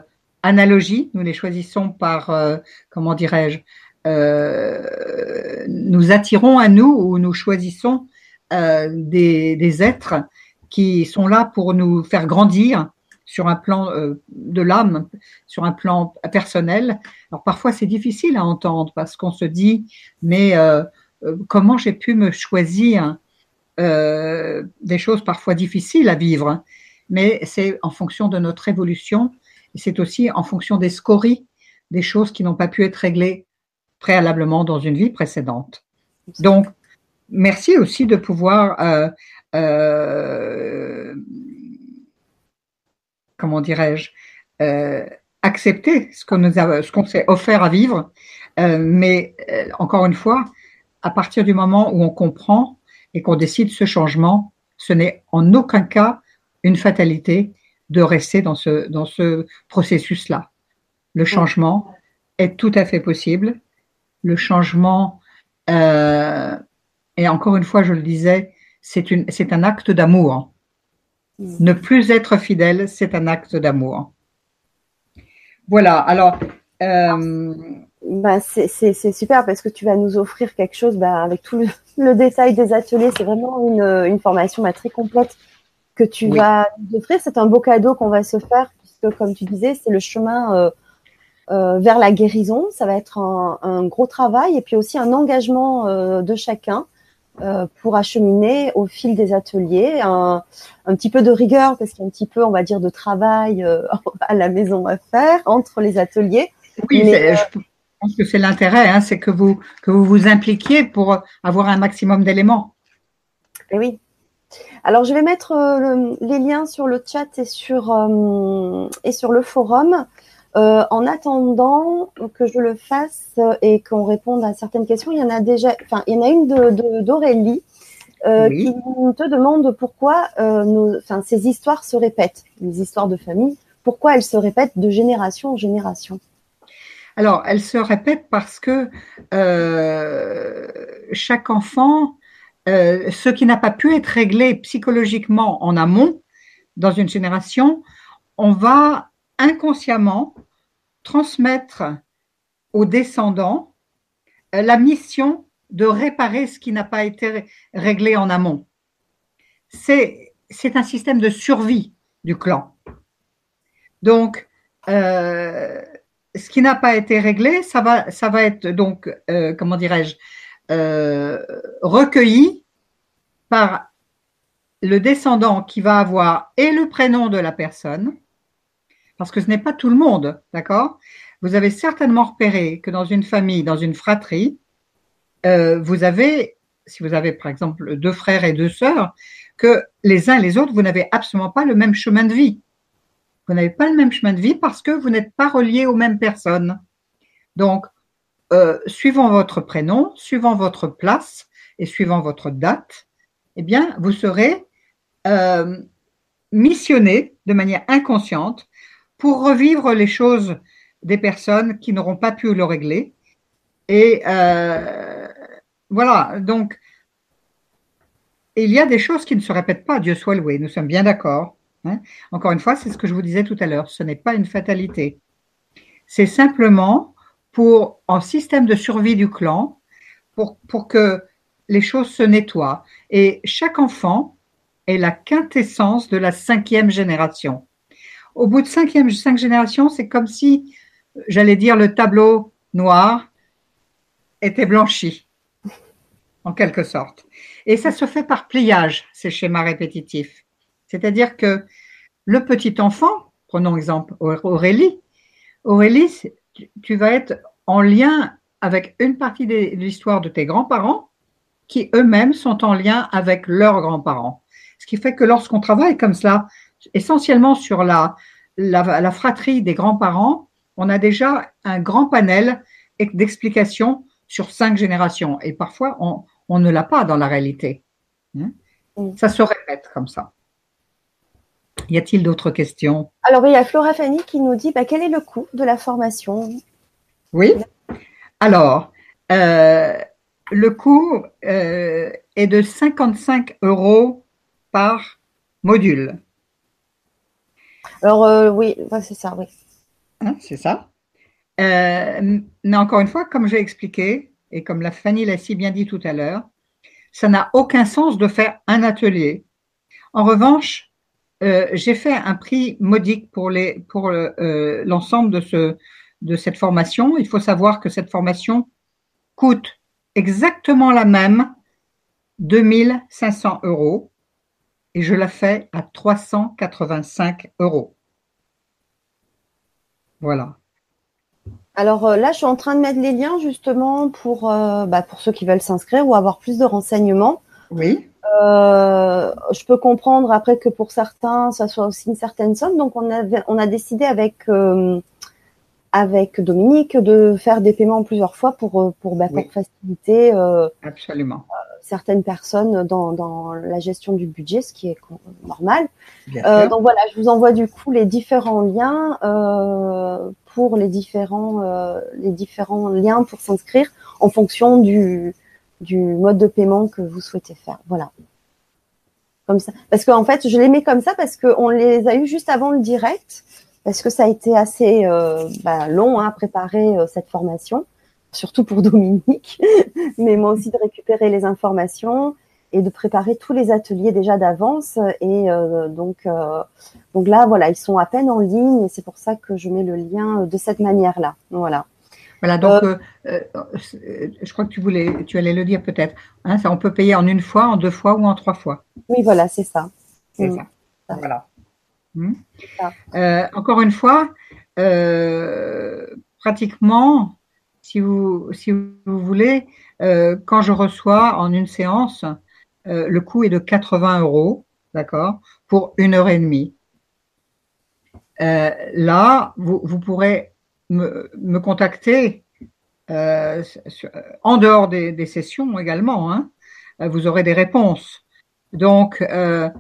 analogie, nous les choisissons par, euh, comment dirais-je, euh, nous attirons à nous ou nous choisissons euh, des, des, êtres qui sont là pour nous faire grandir sur un plan de l'âme, sur un plan personnel. Alors parfois c'est difficile à entendre parce qu'on se dit mais comment j'ai pu me choisir des choses parfois difficiles à vivre, mais c'est en fonction de notre évolution c'est aussi en fonction des scories, des choses qui n'ont pas pu être réglées préalablement dans une vie précédente. Donc, merci aussi de pouvoir, euh, euh, comment dirais-je, euh, accepter ce qu'on s'est offert à vivre. mais encore une fois, à partir du moment où on comprend et qu'on décide ce changement, ce n'est en aucun cas une fatalité, de rester dans ce, dans ce processus-là. Le changement est tout à fait possible. Le changement, euh, et encore une fois, je le disais, c'est, un acte d'amour. Mm. Ne plus être fidèle, c'est un acte d'amour. Voilà, alors. Euh, bah, c'est, c'est, c'est super parce que tu vas nous offrir quelque chose bah, avec tout le, le détail des ateliers. C'est vraiment une, une formation bah, très complète que tu vas nous offrir. C'est un beau cadeau qu'on va se faire, puisque comme tu disais, c'est le chemin euh, euh, vers la guérison. Ça va être un, un, gros travail et puis aussi un engagement euh, de chacun euh, pour acheminer au fil des ateliers. Un, un petit peu de rigueur, parce qu'il y a un petit peu, on va dire, de travail euh, à la maison à faire entre les ateliers. Oui, Mais, je pense que c'est l'intérêt, hein, c'est que vous que vous vous impliquiez pour avoir un maximum d'éléments. Et oui, alors, je vais mettre euh, les liens sur le chat et sur, euh, et sur le forum. Euh, en attendant que je le fasse et qu'on réponde à certaines questions, il y en a déjà, enfin, il y en a une de d'Aurélie qui te demande pourquoi nos, enfin, ces histoires se répètent, les histoires de famille, pourquoi elles se répètent de génération en génération. Alors, elles se répètent parce que chaque enfant euh, ce qui n'a pas pu être réglé psychologiquement en amont dans une génération, on va inconsciemment transmettre aux descendants euh, la mission de réparer ce qui n'a pas été réglé en amont. C'est, c'est un système de survie du clan. Donc, euh, ce qui n'a pas été réglé, ça va, être donc, euh, comment dirais-je, euh, recueilli par le descendant qui va avoir et le prénom de la personne, parce que ce n'est pas tout le monde, d'accord? Vous avez certainement repéré que dans une famille, dans une fratrie, euh, vous avez, si vous avez par exemple deux frères et deux sœurs, que les uns et les autres, vous n'avez absolument pas le même chemin de vie. Vous n'avez pas le même chemin de vie parce que vous n'êtes pas relié aux mêmes personnes. Donc, euh, suivant votre prénom, suivant votre place et suivant votre date, eh bien, vous serez euh, missionné de manière inconsciente pour revivre les choses des personnes qui n'auront pas pu le régler. Et euh, voilà, donc, il y a des choses qui ne se répètent pas, Dieu soit loué, nous sommes bien d'accord. Hein. Encore une fois, c'est ce que je vous disais tout à l'heure, ce n'est pas une fatalité. C'est simplement pour, en système de survie du clan, pour, pour que les choses se nettoient. Et chaque enfant est la quintessence de la cinquième génération. Au bout de cinquième, cinq générations, c'est comme si, j'allais dire, le tableau noir était blanchi, en quelque sorte. Et ça se fait par pliage, ces schémas répétitifs. C'est-à-dire que le petit enfant, prenons exemple Aurélie, Aurélie, tu vas être en lien avec une partie de l'histoire de tes grands-parents qui eux-mêmes sont en lien avec leurs grands-parents. Ce qui fait que lorsqu'on travaille comme cela, essentiellement sur la, la, fratrie des grands-parents, on a déjà un grand panel d'explications sur cinq générations. Et parfois, on, on ne l'a pas dans la réalité. Hein? Ça se répète comme ça. Y a-t-il d'autres questions? Alors, il y a Flora Fanny qui nous dit bah, quel est le coût de la formation? Oui. Alors, euh, le coût euh, est de 55 euros par module. Alors, euh, oui, c'est ça, oui. Hein, c'est ça. mais encore une fois, comme j'ai expliqué, et comme la Fanny l'a si bien dit tout à l'heure, ça n'a aucun sens de faire un atelier. En revanche, euh, j'ai fait un prix modique pour les pour euh, l'ensemble de ce de cette formation. Il faut savoir que cette formation coûte exactement la même 2500 euros et je la fais à 385 euros. Voilà. Alors euh, là, je suis en train de mettre les liens justement pour, bah, pour ceux qui veulent s'inscrire ou avoir plus de renseignements. Oui. Euh, je peux comprendre après que pour certains, ça soit aussi une certaine somme. Donc on, avait, on a décidé avec euh, avec Dominique de faire des paiements plusieurs fois pour euh, pour, bah, pour faciliter absolument certaines personnes dans, dans la gestion du budget, ce qui est normal. donc voilà, je vous envoie du coup les différents liens pour les différents les différents liens pour s'inscrire en fonction du du mode de paiement que vous souhaitez faire. Voilà. Comme ça. Parce qu'en fait, je les mets comme ça parce qu'on les a eu juste avant le direct, parce que ça a été assez euh, bah, long hein, à préparer euh, cette formation, surtout pour Dominique, mais moi aussi de récupérer les informations et de préparer tous les ateliers déjà d'avance. Et euh, donc, donc là, voilà, ils sont à peine en ligne et c'est pour ça que je mets le lien de cette manière-là. Voilà. Voilà, donc euh, euh, euh, je crois que tu voulais, tu allais le dire peut-être. Hein, ça, on peut payer en une fois, en deux fois ou en trois fois. Oui, voilà, c'est ça. C'est mm. ça. Voilà. Hmm. encore une fois, pratiquement, si vous, si vous voulez, quand je reçois en une séance, le coût est de 80 euros, d'accord, pour une heure et demie. là, vous, vous pourrez me, contacter euh, en dehors des, sessions également. Hein. Euh, vous aurez des réponses. Donc, euh,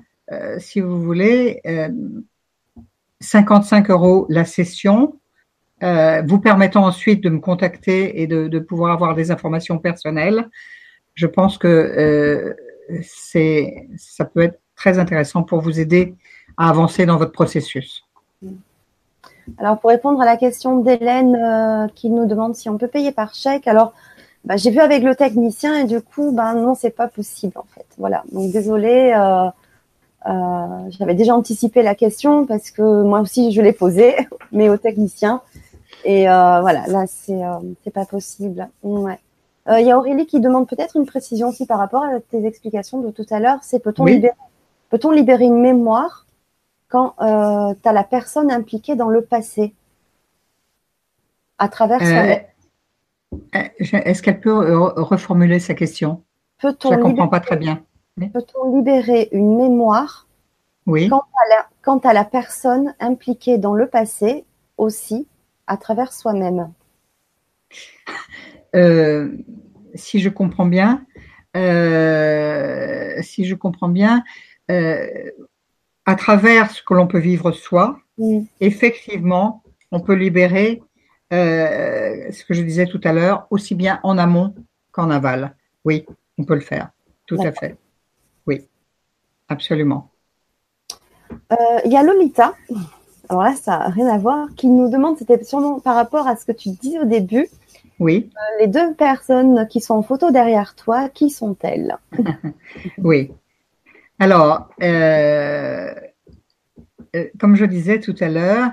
si vous voulez, 55 euros la session, vous permettant ensuite de me contacter et de, pouvoir avoir des informations personnelles. Je pense que c'est, ça peut être très intéressant pour vous aider à avancer dans votre processus. Alors, pour répondre à la question d'Hélène euh, qui nous demande si on peut payer par chèque, alors bah, j'ai vu avec le technicien et du coup, ben non, c'est pas possible en fait. Voilà. Donc désolé, euh, euh, j'avais déjà anticipé la question parce que moi aussi je l'ai posée, mais au technicien. Et voilà, là c'est c'est pas possible. Ouais. Il y a Aurélie qui demande peut-être une précision aussi par rapport à tes explications de tout à l'heure. C'est peut-on libérer, peut-on libérer une mémoire quand euh, tu as la personne impliquée dans le passé à travers euh, euh, Est-ce qu'elle peut reformuler sa question? Je ne comprends pas très bien. Peut-on libérer une mémoire Oui. quant à, la, quant à la personne impliquée dans le passé aussi à travers soi-même? Euh, si je comprends bien, euh, si je comprends bien, euh, à travers ce que l'on peut vivre soi, Mm. effectivement, on peut libérer euh, ce que je disais tout à l'heure, aussi bien en amont qu'en aval. Oui, on peut le faire, tout à fait. Oui, absolument. Euh, Il y a Lolita, alors là ça n'a rien à voir, qui nous demande, c'était sûrement par rapport à ce que tu dis au début, Oui, euh, les deux personnes qui sont en photo derrière toi, qui sont-elles? Oui. Alors, euh, euh, comme je disais tout à l'heure,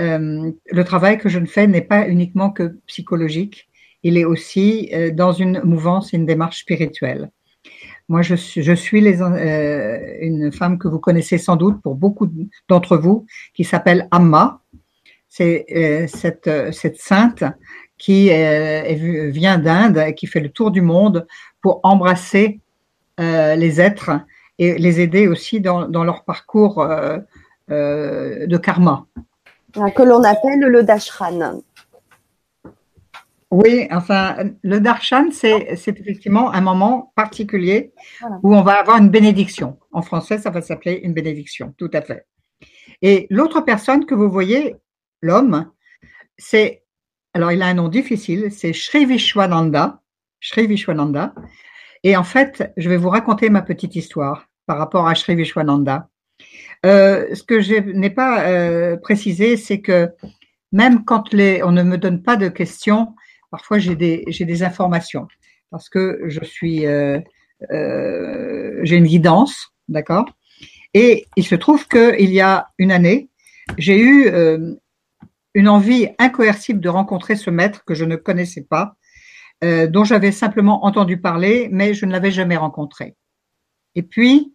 euh, le travail que je ne fais n'est pas uniquement que psychologique, il est aussi dans une mouvance une démarche spirituelle. Moi, je suis, une femme que vous connaissez sans doute pour beaucoup d'entre vous, qui s'appelle Amma. C'est cette, sainte qui vient d'Inde et qui fait le tour du monde pour embrasser les êtres et les aider aussi dans, dans leur parcours euh, euh, de karma. Que l'on appelle le dashran. Oui, enfin, le darshan, c'est c'est effectivement un moment particulier Voilà. où on va avoir une bénédiction. En français, ça va s'appeler une bénédiction, tout à fait. Et l'autre personne que vous voyez, l'homme, c'est, alors il a un nom difficile, c'est Sri Vishwananda. Sri Vishwananda. Et en fait, je vais vous raconter ma petite histoire par rapport à Sri Vishwananda. Euh, ce que je n'ai pas euh, précisé, c'est que même quand on ne me donne pas de questions, parfois j'ai des, informations. Parce que je suis, euh, j'ai une guidance, d'accord? Et il se trouve qu'il y a une année, j'ai eu une envie incoercible de rencontrer ce maître que je ne connaissais pas, euh, dont j'avais simplement entendu parler, mais je ne l'avais jamais rencontré. Et puis,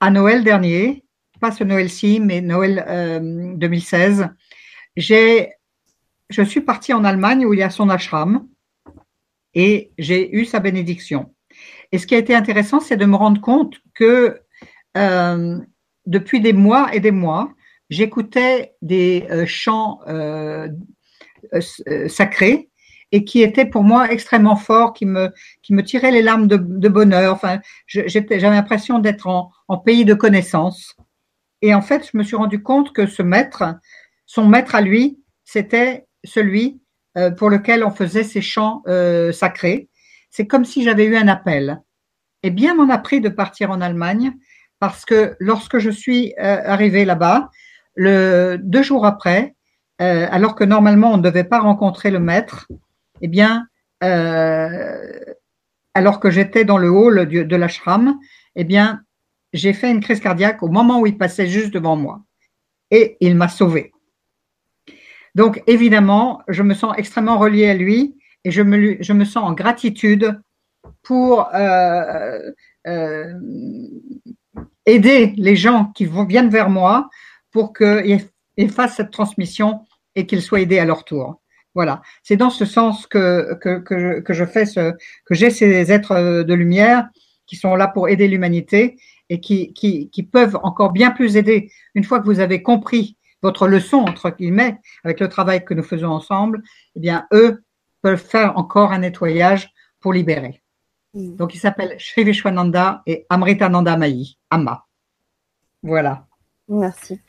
à Noël dernier, pas ce Noël-ci, mais Noël euh, 2016, j'ai, je suis partie en Allemagne où il y a son ashram et j'ai eu sa bénédiction. Et ce qui a été intéressant, c'est de me rendre compte que euh, depuis des mois et des mois, j'écoutais des euh, chants euh, euh, sacrés et qui étaient pour moi extrêmement forts, qui me, qui me tiraient les larmes de, bonheur. Enfin, j'avais l'impression d'être en, en pays de connaissance. Et en fait, je me suis rendu compte que ce maître, son maître à lui, c'était celui euh, pour lequel on faisait ces chants euh, sacrés. C'est comme si j'avais eu un appel. Et bien m'en a pris de partir en Allemagne parce que lorsque je suis euh, arrivée là-bas, deux jours après, euh, alors que normalement on ne devait pas rencontrer le maître, eh bien, euh, alors que j'étais dans le hall du, de l'ashram, eh bien, j'ai fait une crise cardiaque au moment où il passait juste devant moi. Et il m'a sauvé. Donc, évidemment, je me sens extrêmement reliée à lui et je me, sens en gratitude pour euh, euh, aider les gens qui viennent vers moi pour qu'ils fassent cette transmission et qu'ils soient aidés à leur tour. Voilà, c'est dans ce sens que, que, que, je, que je fais ce, que j'ai ces êtres de lumière qui sont là pour aider l'humanité et qui, qui, qui peuvent encore bien plus aider une fois que vous avez compris votre leçon, entre guillemets, avec le travail que nous faisons ensemble, eh bien, eux peuvent faire encore un nettoyage pour libérer. Mmh. Donc, il s'appelle Sri Vishwananda et Amritananda Mayi, Amma. Voilà. Merci.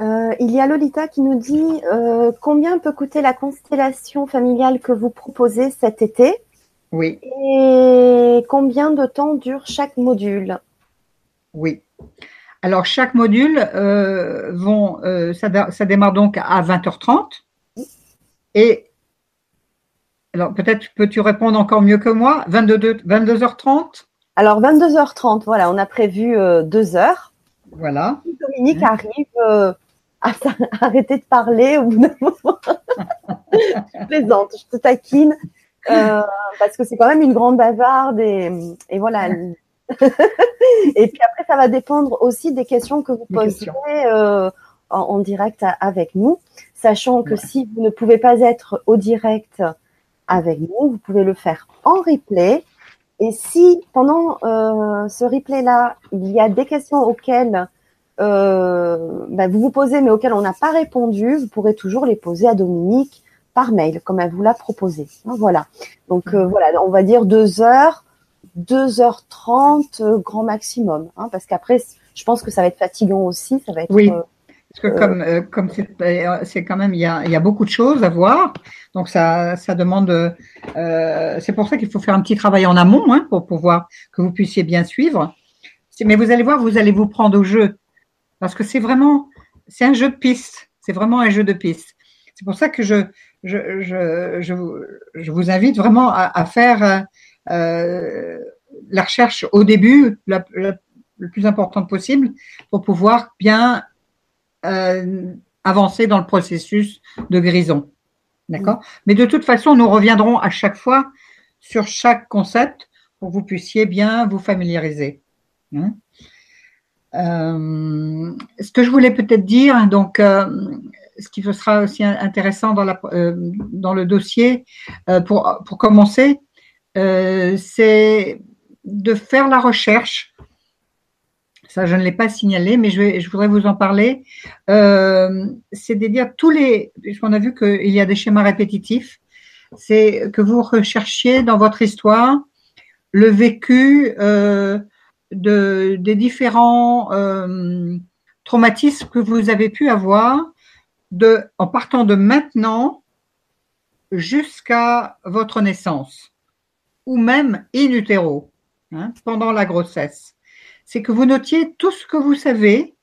Euh, il y a Lolita qui nous dit euh, combien peut coûter la constellation familiale que vous proposez cet été Oui. Et combien de temps dure chaque module? Oui. Alors, chaque module, euh, vont, ça, ça, démarre donc à 20h30. Et alors, peut-être peux-tu répondre encore mieux que moi? 22, 22h30 Alors, 22h30, voilà, on a prévu deux heures. Voilà. Dominique mmh. arrive à arrêter de parler au bout d'un moment. je plaisante, je te taquine. Euh, parce que c'est quand même une grande bavarde et, et voilà. et puis après, ça va dépendre aussi des questions que vous poserez euh, en, en, direct à, avec nous, sachant que ouais. si vous ne pouvez pas être au direct avec nous, vous pouvez le faire en replay Et si pendant euh, ce replay-là, il y a des questions auxquelles euh, bah, vous vous posez, mais auxquelles on n'a pas répondu, vous pourrez toujours les poser à Dominique par mail, comme elle vous l'a proposé. Voilà. Donc euh, voilà, on va dire deux heures, deux heures trente grand maximum, hein, parce qu'après, je pense que ça va être fatigant aussi. Ça va être. Oui. Parce que comme euh, comme c'est quand même il y a, il y a beaucoup de choses à voir, donc ça ça demande. Euh, c'est pour ça qu'il faut faire un petit travail en amont hein, pour pouvoir que vous puissiez bien suivre. Mais vous allez voir, vous allez vous prendre au jeu parce que c'est vraiment c'est un jeu de piste. C'est vraiment un jeu de piste. C'est pour ça que je je, je, je, je vous invite vraiment à, à faire euh, la recherche au début, la, le plus importante possible, pour pouvoir bien euh, avancer dans le processus de guérison. D'accord? Mais de toute façon, nous reviendrons à chaque fois sur chaque concept pour que vous puissiez bien vous familiariser. Hein? Euh, ce que je voulais peut-être dire, donc, euh, ce qui sera aussi intéressant euh, dans le dossier, pour, pour commencer, c'est de faire la recherche ça je ne l'ai pas signalé, mais je, voudrais vous en parler. C'est de dire tous les, puisqu'on a vu qu'il y a des schémas répétitifs, c'est que vous recherchiez dans votre histoire le vécu de, des différents euh, traumatismes que vous avez pu avoir de, en partant de maintenant jusqu'à votre naissance, ou même in utero, hein, pendant la grossesse c'est que vous notiez tout ce que vous savez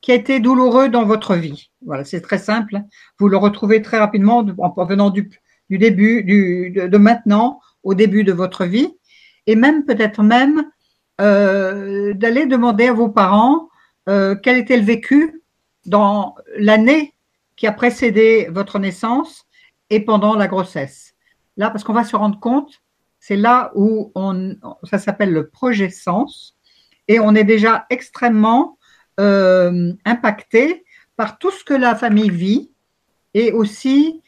qui a été douloureux dans votre vie. Voilà, c'est très simple. Vous le retrouvez très rapidement en venant du, début, du, de, maintenant au début de votre vie, et même peut-être même euh, d'aller demander à vos parents euh, quel était le vécu dans l'année qui a précédé votre naissance et pendant la grossesse. Là, parce qu'on va se rendre compte, c'est là où on, ça s'appelle le projet sens et on est déjà extrêmement euh, impacté par tout ce que la famille vit et aussi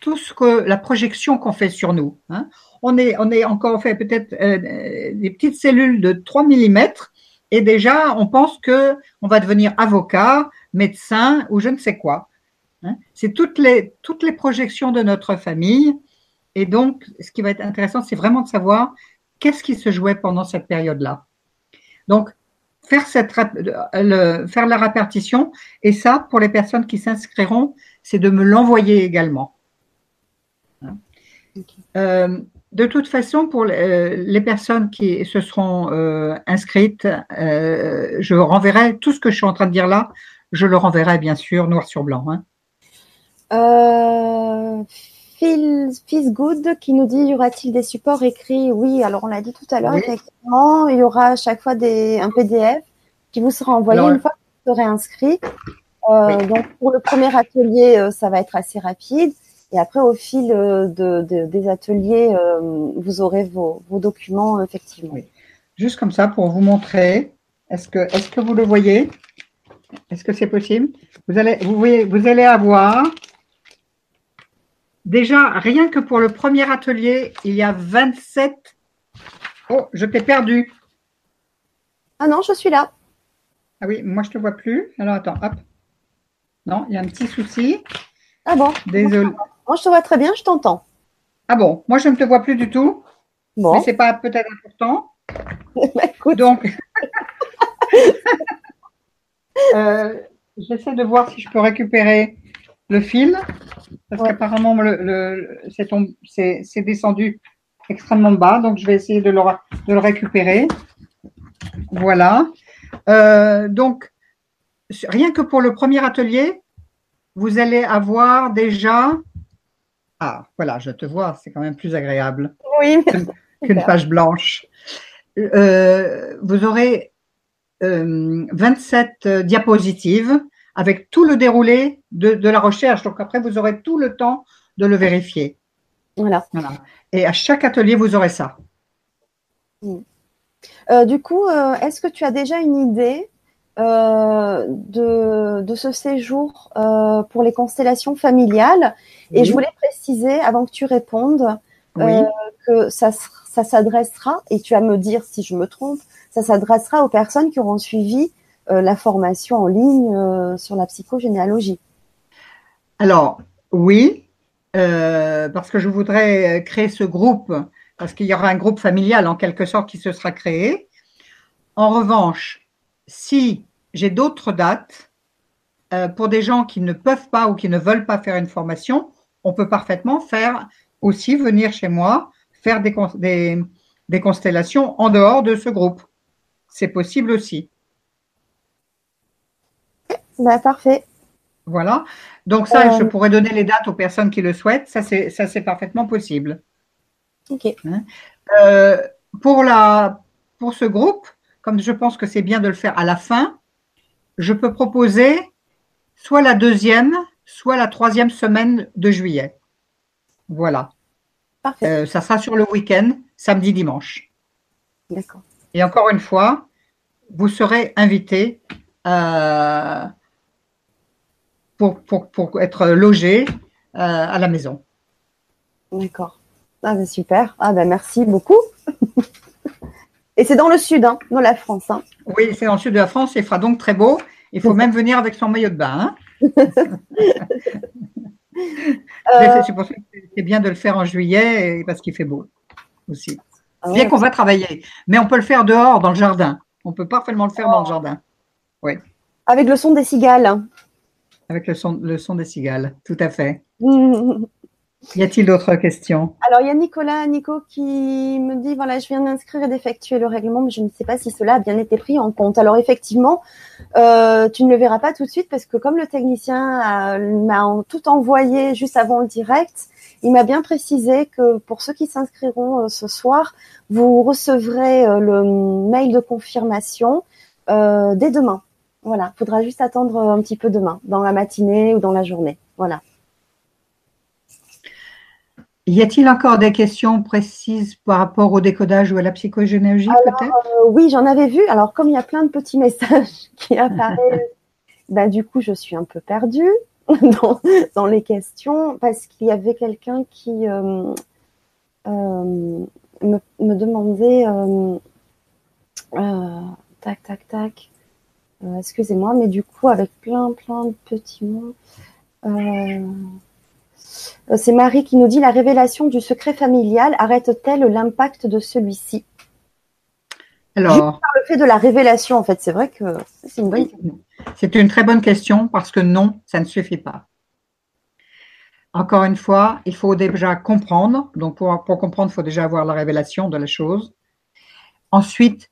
tout ce que la projection qu'on fait sur nous. Hein. On est on est encore fait peut-être euh, des petites cellules de 3 mm et déjà on pense que on va devenir avocat, médecin ou je ne sais quoi. Hein. C'est toutes les toutes les projections de notre famille et donc ce qui va être intéressant c'est vraiment de savoir qu'est-ce qui se jouait pendant cette période-là. Donc, faire, cette, le, faire la répartition, et ça, pour les personnes qui s'inscriront, c'est de me l'envoyer également. Hein. Euh, de toute façon, pour les, personnes qui se seront euh, inscrites, euh, je renverrai tout ce que je suis en train de dire là, je le renverrai bien sûr noir sur blanc. Hein. Phil Good qui nous dit y aura-t-il des supports écrits? Oui, alors on l'a dit tout à l'heure, effectivement, il y aura à chaque fois des, un PDF qui vous sera envoyé une fois que vous serez inscrit. Euh, donc pour le premier atelier, euh, ça va être assez rapide. Et après, au fil euh, de, des ateliers, vous aurez vos, vos documents, effectivement. Oui. Juste comme ça, pour vous montrer. Est-ce que, est-ce que vous le voyez? Est-ce que c'est possible? Vous allez, vous, voyez, vous allez avoir Déjà, rien que pour le premier atelier, il y a 27. Oh, je t'ai perdu. Ah non, je suis là. Ah oui, moi je ne te vois plus. Alors attends, hop. Non, il y a un petit souci. Ah bon Désolé. Moi je te vois très bien, je t'entends. Ah bon, moi je ne te vois plus du tout. Bon. Mais c'est pas peut-être important. Bah, Donc, euh, j'essaie de voir si je peux récupérer le fil, parce qu'apparemment le, c'est descendu extrêmement bas, donc je vais essayer de le, de le récupérer. Voilà. Euh, donc, rien que pour le premier atelier, vous allez avoir déjà. Ah, voilà, je te vois, c'est quand même plus agréable oui, qu'une page blanche. Euh, vous aurez 27 euh, diapositives avec tout le déroulé de, la recherche. Donc après, vous aurez tout le temps de le vérifier. Voilà. Et à chaque atelier, vous aurez ça. Mm. Euh, du coup, euh, est-ce que tu as déjà une idée euh, de, ce séjour pour les constellations familiales Et je voulais préciser, avant que tu répondes, que ça, ça s'adressera, et tu vas me dire si je me trompe, ça s'adressera aux personnes qui auront suivi la formation en ligne sur la psychogénéalogie. Alors, oui, parce que je voudrais créer ce groupe, parce qu'il y aura un groupe familial en quelque sorte qui se sera créé. En revanche, si j'ai d'autres dates, euh, pour des gens qui ne peuvent pas ou qui ne veulent pas faire une formation, on peut parfaitement faire aussi venir chez moi faire des, des, constellations en dehors de ce groupe. C'est possible aussi. Bah, parfait. Voilà. Donc ça, je euh. pourrais donner les dates aux personnes qui le souhaitent. Ça, c'est ça, c'est parfaitement possible. Ok. Hein. Euh, pour la, pour ce groupe, comme je pense que c'est bien de le faire à la fin, je peux proposer soit la deuxième, soit la troisième semaine de juillet. Voilà. Parfait. Euh, ça sera sur le week-end, samedi, dimanche. D'accord. Et encore une fois, vous serez invité euh, pour, pour, être logé euh, à la maison. D'accord. Ah ben super. Ah ben merci beaucoup. Et c'est dans le sud, hein, dans la France. Hein. Oui, c'est dans le sud de la France. Il fera donc très beau. Il faut même venir avec son maillot de bain. Hein. Euh. c'est pour ça que c'est bien de le faire en juillet parce qu'il fait beau aussi. Ah bien qu'on va travailler, mais on peut le faire dehors, dans le jardin. On peut parfaitement le faire dans le oh. jardin. Oui. Avec le son des cigales. Avec le son, le son des cigales, tout à fait. Y a-t-il d'autres questions? Alors, il y a Nicolas, Nico, qui me dit, voilà, je viens d'inscrire et d'effectuer le règlement, mais je ne sais pas si cela a bien été pris en compte. Alors, effectivement, euh, tu ne le verras pas tout de suite parce que comme le technicien m'a tout envoyé juste avant le direct, il m'a bien précisé que pour ceux qui s'inscriront euh, ce soir, vous recevrez euh, le mail de confirmation dès demain. Voilà, il faudra juste attendre un petit peu demain, dans la matinée ou dans la journée. Voilà. Y a-t-il encore des questions précises par rapport au décodage ou à la psychogénéalogie peut-être? euh, Oui, j'en avais vu. Alors comme il y a plein de petits messages qui apparaissent, ben, du coup je suis un peu perdue dans, les questions parce qu'il y avait quelqu'un qui euh, euh, me, demandait tac tac tac. Excusez-moi, mais du coup avec plein plein de petits mots. Euh, c'est Marie qui nous dit la révélation du secret familial arrête-t-elle l'impact de celui-ci? Alors, par le fait de la révélation, en fait, c'est vrai que c'est une bonne question. C'est une très bonne question parce que non, ça ne suffit pas. Encore une fois, il faut déjà comprendre. Donc, pour, comprendre, il faut déjà avoir la révélation de la chose. Ensuite,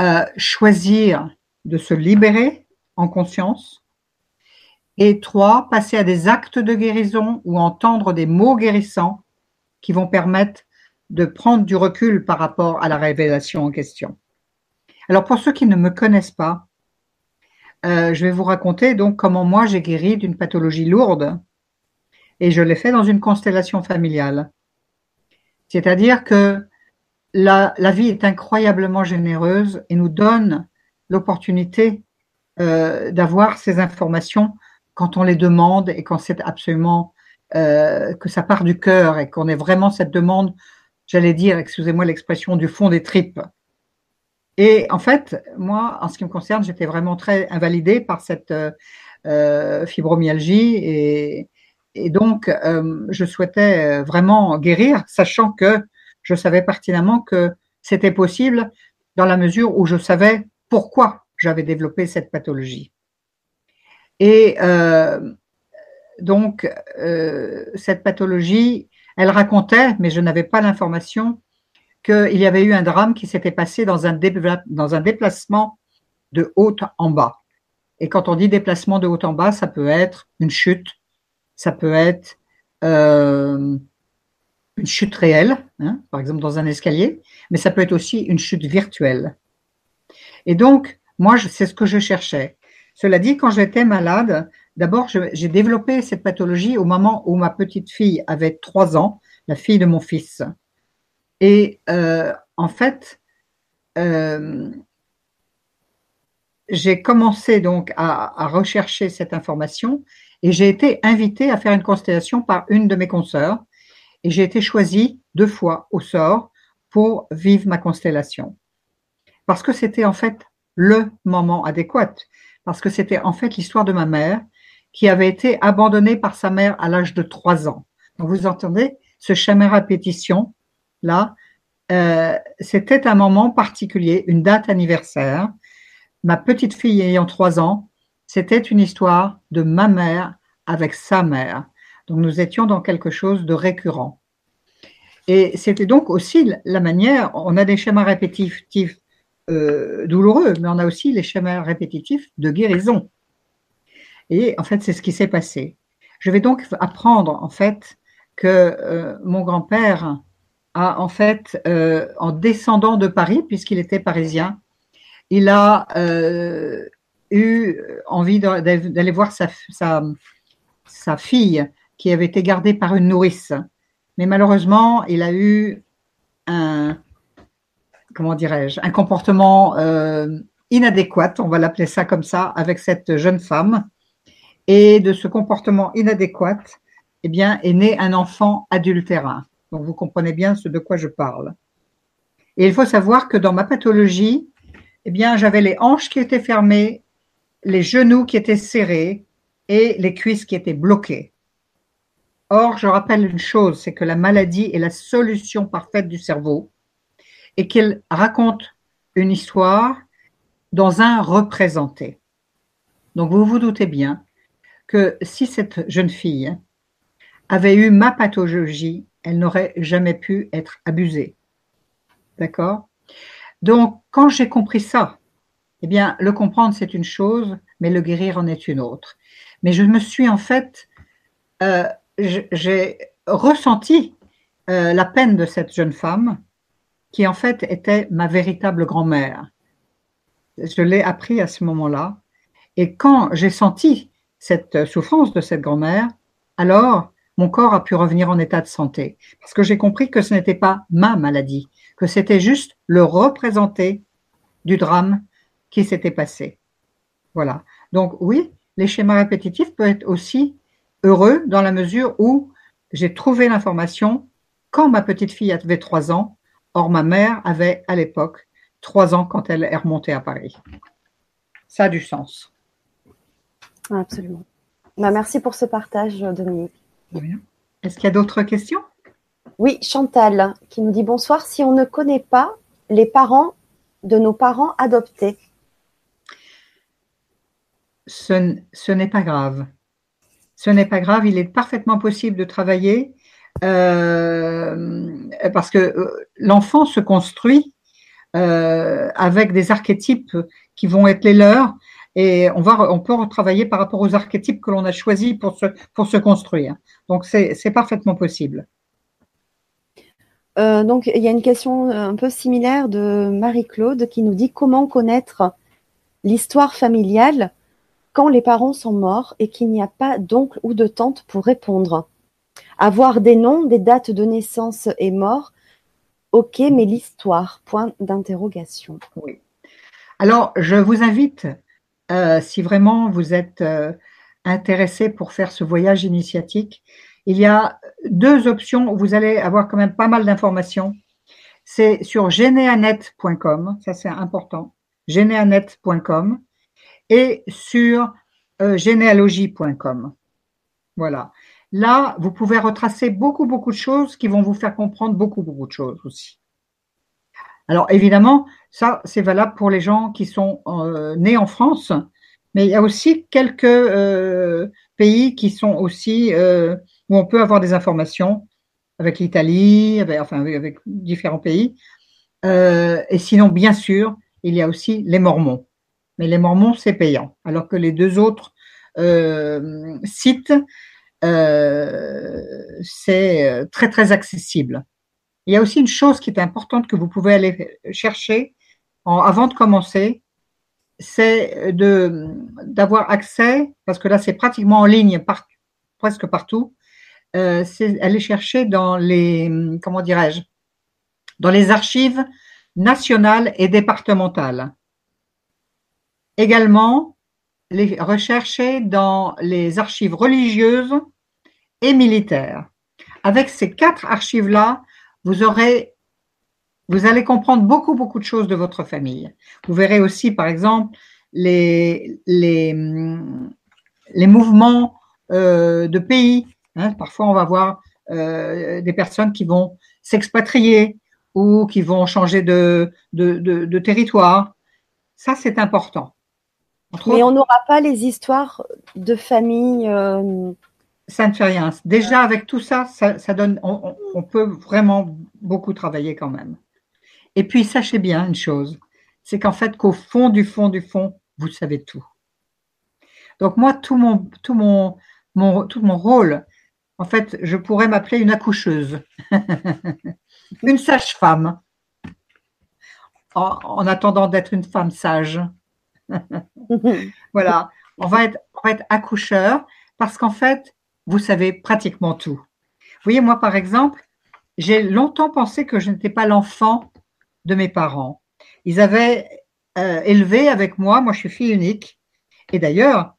euh, choisir de se libérer en conscience et trois, passer à des actes de guérison ou entendre des mots guérissants qui vont permettre de prendre du recul par rapport à la révélation en question. Alors pour ceux qui ne me connaissent pas, euh, je vais vous raconter donc comment moi j'ai guéri d'une pathologie lourde et je l'ai fait dans une constellation familiale. C'est-à-dire que la, vie est incroyablement généreuse et nous donne l'opportunité euh, d'avoir ces informations quand on les demande et quand c'est absolument euh, que ça part du cœur et qu'on ait vraiment cette demande, j'allais dire, excusez-moi l'expression, du fond des tripes. Et en fait, moi, en ce qui me concerne, j'étais vraiment très invalidée par cette euh, euh fibromyalgie et, donc je souhaitais vraiment guérir, sachant que je savais pertinemment que c'était possible dans la mesure où je savais pourquoi j'avais développé cette pathologie. Et euh, donc, euh, cette pathologie, elle racontait, mais je n'avais pas l'information, qu'il y avait eu un drame qui s'était passé dans un, déplacement de haut en bas. Et quand on dit déplacement de haut en bas, ça peut être une chute, ça peut être euh, une chute réelle, hein, par exemple dans un escalier, mais ça peut être aussi une chute virtuelle. Et donc, moi, c'est ce que je cherchais. Cela dit, quand j'étais malade, d'abord, j'ai développé cette pathologie au moment où ma petite fille avait trois ans, la fille de mon fils. Et euh, en fait, euh, j'ai commencé donc à, rechercher cette information et j'ai été invitée à faire une constellation par une de mes consoeurs. et j'ai été choisie deux fois au sort pour vivre ma constellation. Parce que c'était en fait le moment adéquat, parce que c'était en fait l'histoire de ma mère qui avait été abandonnée par sa mère à l'âge de trois ans. Donc vous entendez ce schéma répétition là, euh, c'était un moment particulier, une date anniversaire. Ma petite fille ayant trois ans, c'était une histoire de ma mère avec sa mère. Donc nous étions dans quelque chose de récurrent. Et c'était donc aussi la manière, on a des schémas répétitifs euh, douloureux, mais on a aussi les schémas répétitifs de guérison. Et en fait, c'est ce qui s'est passé. Je vais donc apprendre en fait que euh, mon grand-père a en fait, euh, en descendant de Paris, puisqu'il était parisien, il a eu envie d'aller voir sa, fille qui avait été gardée par une nourrice. Mais malheureusement, il a eu un, comment dirais-je, un comportement euh, inadéquat, on va l'appeler ça comme ça, avec cette jeune femme. Et de ce comportement inadéquat, eh bien, est né un enfant adultérin. Donc vous comprenez bien ce de quoi je parle. Et il faut savoir que dans ma pathologie, eh bien, j'avais les hanches qui étaient fermées, les genoux qui étaient serrés et les cuisses qui étaient bloquées. Or, je rappelle une chose, c'est que la maladie est la solution parfaite du cerveau et qu'elle raconte une histoire dans un représenté. Donc, vous vous doutez bien que si cette jeune fille avait eu ma pathologie, elle n'aurait jamais pu être abusée. D'accord? Donc, quand j'ai compris ça, eh bien, le comprendre, c'est une chose, mais le guérir en est une autre. Mais je me suis en fait, euh, j'ai ressenti euh, la peine de cette jeune femme qui en fait était ma véritable grand-mère. Je l'ai appris à ce moment-là. Et quand j'ai senti cette souffrance de cette grand-mère, alors mon corps a pu revenir en état de santé. Parce que j'ai compris que ce n'était pas ma maladie, que c'était juste le représenté du drame qui s'était passé. Voilà. Donc oui, les schémas répétitifs peuvent être aussi heureux dans la mesure où j'ai trouvé l'information quand ma petite fille avait trois ans. Or, ma mère avait à l'époque trois ans quand elle est remontée à Paris. Ça a du sens. Absolument. Bah, merci pour ce partage, Dominique. Est-ce qu'il y a d'autres questions? Oui, Chantal qui nous dit bonsoir. Si on ne connaît pas les parents de nos parents adoptés Ce, n'est pas grave. Ce n'est pas grave. Il est parfaitement possible de travailler parce que euh, l'enfant se construit euh, avec des archétypes qui vont être les leurs et on, va, on peut retravailler par rapport aux archétypes que l'on a choisis pour se, pour se construire. Donc, c'est parfaitement possible. Euh, donc, il y a une question euh, un peu similaire de Marie-Claude qui nous dit comment connaître l'histoire familiale quand les parents sont morts et qu'il n'y a pas d'oncle ou de tante pour répondre. Avoir des noms, des dates de naissance et mort, ok, mais l'histoire, point d'interrogation. Oui. Alors, je vous invite euh, si vraiment vous êtes euh, intéressé pour faire ce voyage initiatique, il y a deux options où vous allez avoir quand même pas mal d'informations. C'est sur geneanet.com, ça c'est important, geneanet.com et sur euh. Voilà. Là, vous pouvez retracer beaucoup, beaucoup de choses qui vont vous faire comprendre beaucoup, beaucoup de choses aussi. Alors évidemment, ça c'est valable pour les gens qui sont euh, nés en France, mais il y a aussi quelques euh, pays qui sont aussi euh, où on peut avoir des informations avec l'Italie, enfin avec différents pays. et sinon, bien sûr, il y a aussi les Mormons. Mais les Mormons, c'est payant, alors que les deux autres sites, c'est très très accessible. Il y a aussi une chose qui est importante que vous pouvez aller chercher avant de commencer, c'est de d'avoir accès, parce que là c'est pratiquement en ligne presque partout, euh, c'est aller chercher dans les comment dirais-je, dans les archives nationales et départementales. Également, les rechercher dans les archives religieuses et militaires. avec ces quatre archives-là, vous aurez, vous allez comprendre beaucoup, beaucoup de choses de votre famille. Vous verrez aussi, par exemple, les, les, les mouvements euh, de pays. Hein. Parfois, on va voir euh, des personnes qui vont s'expatrier ou qui vont changer de, de, de, territoire. Ça, c'est important. Mais on n'aura pas les histoires de famille. Euh, ça ne fait rien. Déjà, avec tout ça, ça, donne, on, peut vraiment beaucoup travailler quand même. Et puis, sachez bien une chose, c'est qu'en fait, qu'au fond du fond du fond, vous savez tout. Donc moi, tout mon, tout mon, mon, tout mon rôle, en fait, je pourrais m'appeler une accoucheuse, une sage-femme, en, attendant d'être une femme sage. voilà, on va, être, on va être accoucheur parce qu'en fait, vous savez pratiquement tout. Vous voyez, moi, par exemple, j'ai longtemps pensé que je n'étais pas l'enfant de mes parents. Ils avaient euh, élevé avec moi, moi je suis fille unique, et d'ailleurs,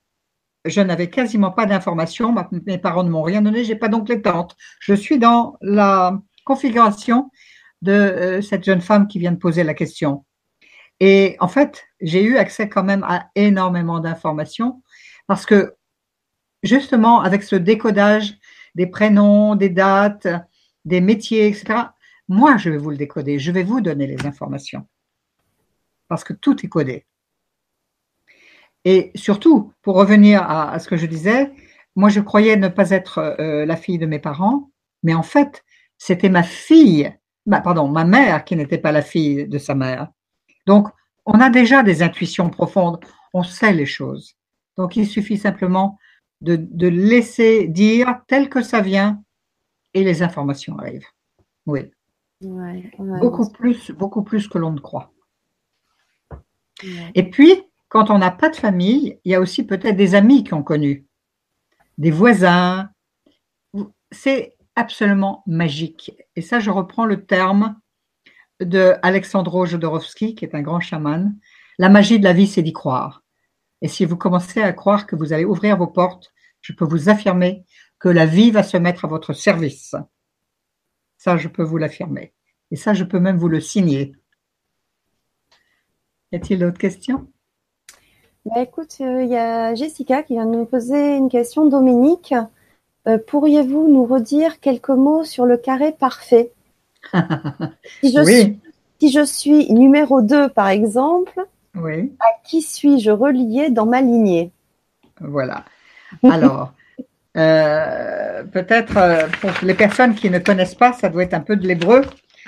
je n'avais quasiment pas d'informations, mes parents ne m'ont rien donné, j'ai pas donc les tantes. Je suis dans la configuration de euh, cette jeune femme qui vient de poser la question. Et en fait, j'ai eu accès quand même à énormément d'informations parce que justement, avec ce décodage des prénoms, des dates, des métiers, etc., moi, je vais vous le décoder, je vais vous donner les informations parce que tout est codé. Et surtout, pour revenir à, ce que je disais, moi je croyais ne pas être euh, la fille de mes parents, mais en fait, c'était ma fille, bah, pardon, ma mère qui n'était pas la fille de sa mère. Donc, on a déjà des intuitions profondes, on sait les choses. Donc, il suffit simplement de, de laisser dire tel que ça vient et les informations arrivent. Oui. beaucoup plus, beaucoup plus que l'on ne croit. Et puis, quand on n'a pas de famille, il y a aussi peut-être des amis qui ont connu, des voisins. C'est absolument magique. Et ça, je reprends le terme de Alexandro Jodorowsky, qui est un grand chaman. La magie de la vie, c'est d'y croire. Et si vous commencez à croire que vous allez ouvrir vos portes, je peux vous affirmer que la vie va se mettre à votre service. Ça, je peux vous l'affirmer. Et ça, je peux même vous le signer. Y a-t-il d'autres questions? Bah, Écoute, il euh, y a Jessica qui vient de nous poser une question. Dominique, euh, pourriez-vous nous redire quelques mots sur le carré parfait? Si, je suis, si je suis numéro 2, par exemple, oui. à qui suis-je relié dans ma lignée? Voilà. Alors, euh, peut-être pour les personnes qui ne connaissent pas, ça doit être un peu de l'hébreu.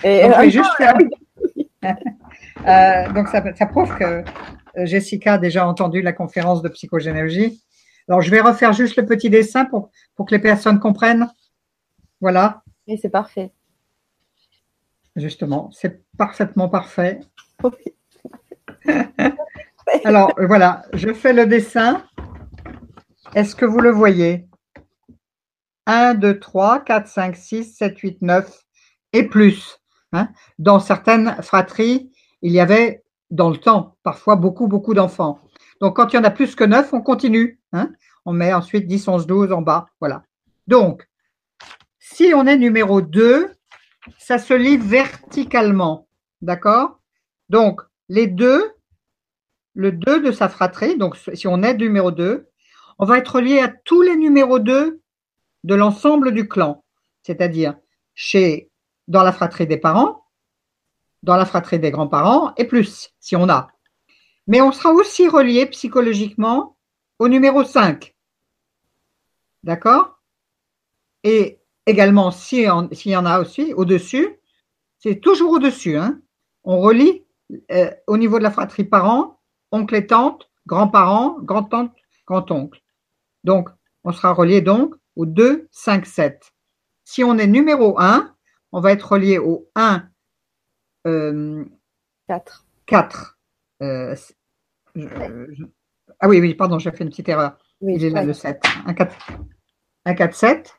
Et On juste faire... Euh, donc, ça, ça, prouve que euh, Jessica a déjà entendu la conférence de psychogénéalogie. Alors, je vais refaire juste le petit dessin pour, pour que les personnes comprennent. Voilà. Et c'est parfait. Justement, c'est parfaitement parfait. Alors, voilà, je fais le dessin. Est-ce que vous le voyez? 1, 2, 3, 4, 5, 6, 7, 8, 9 et plus. Hein. Dans certaines fratries, il y avait dans le temps parfois beaucoup, beaucoup d'enfants. Donc, quand il y en a plus que neuf, on continue. Hein. on met ensuite 10, 11, 12 en bas. Voilà. Donc, si on est numéro 2, ça se lit verticalement. D'accord? Donc, les deux, le 2 de sa fratrie, donc si on est numéro 2, on va être lié à tous les numéros 2 de l'ensemble du clan. C'est-à-dire chez dans la fratrie des parents, dans la fratrie des grands-parents et plus, si on a. Mais on sera aussi relié psychologiquement au numéro 5. D'accord? Et également, s'il y en a aussi au-dessus, c'est toujours au-dessus. Hein on relie euh, au niveau de la fratrie parents, oncle et tante, grands-parents, grand-tante, grand-oncle. Donc, on sera relié donc au 2, 5, 7. Si on est numéro 1, on va être relié au 1, 4. Euh, euh, ah oui, oui, pardon, j'ai fait une petite erreur. Il est là le 7. Un 4, un 4 7.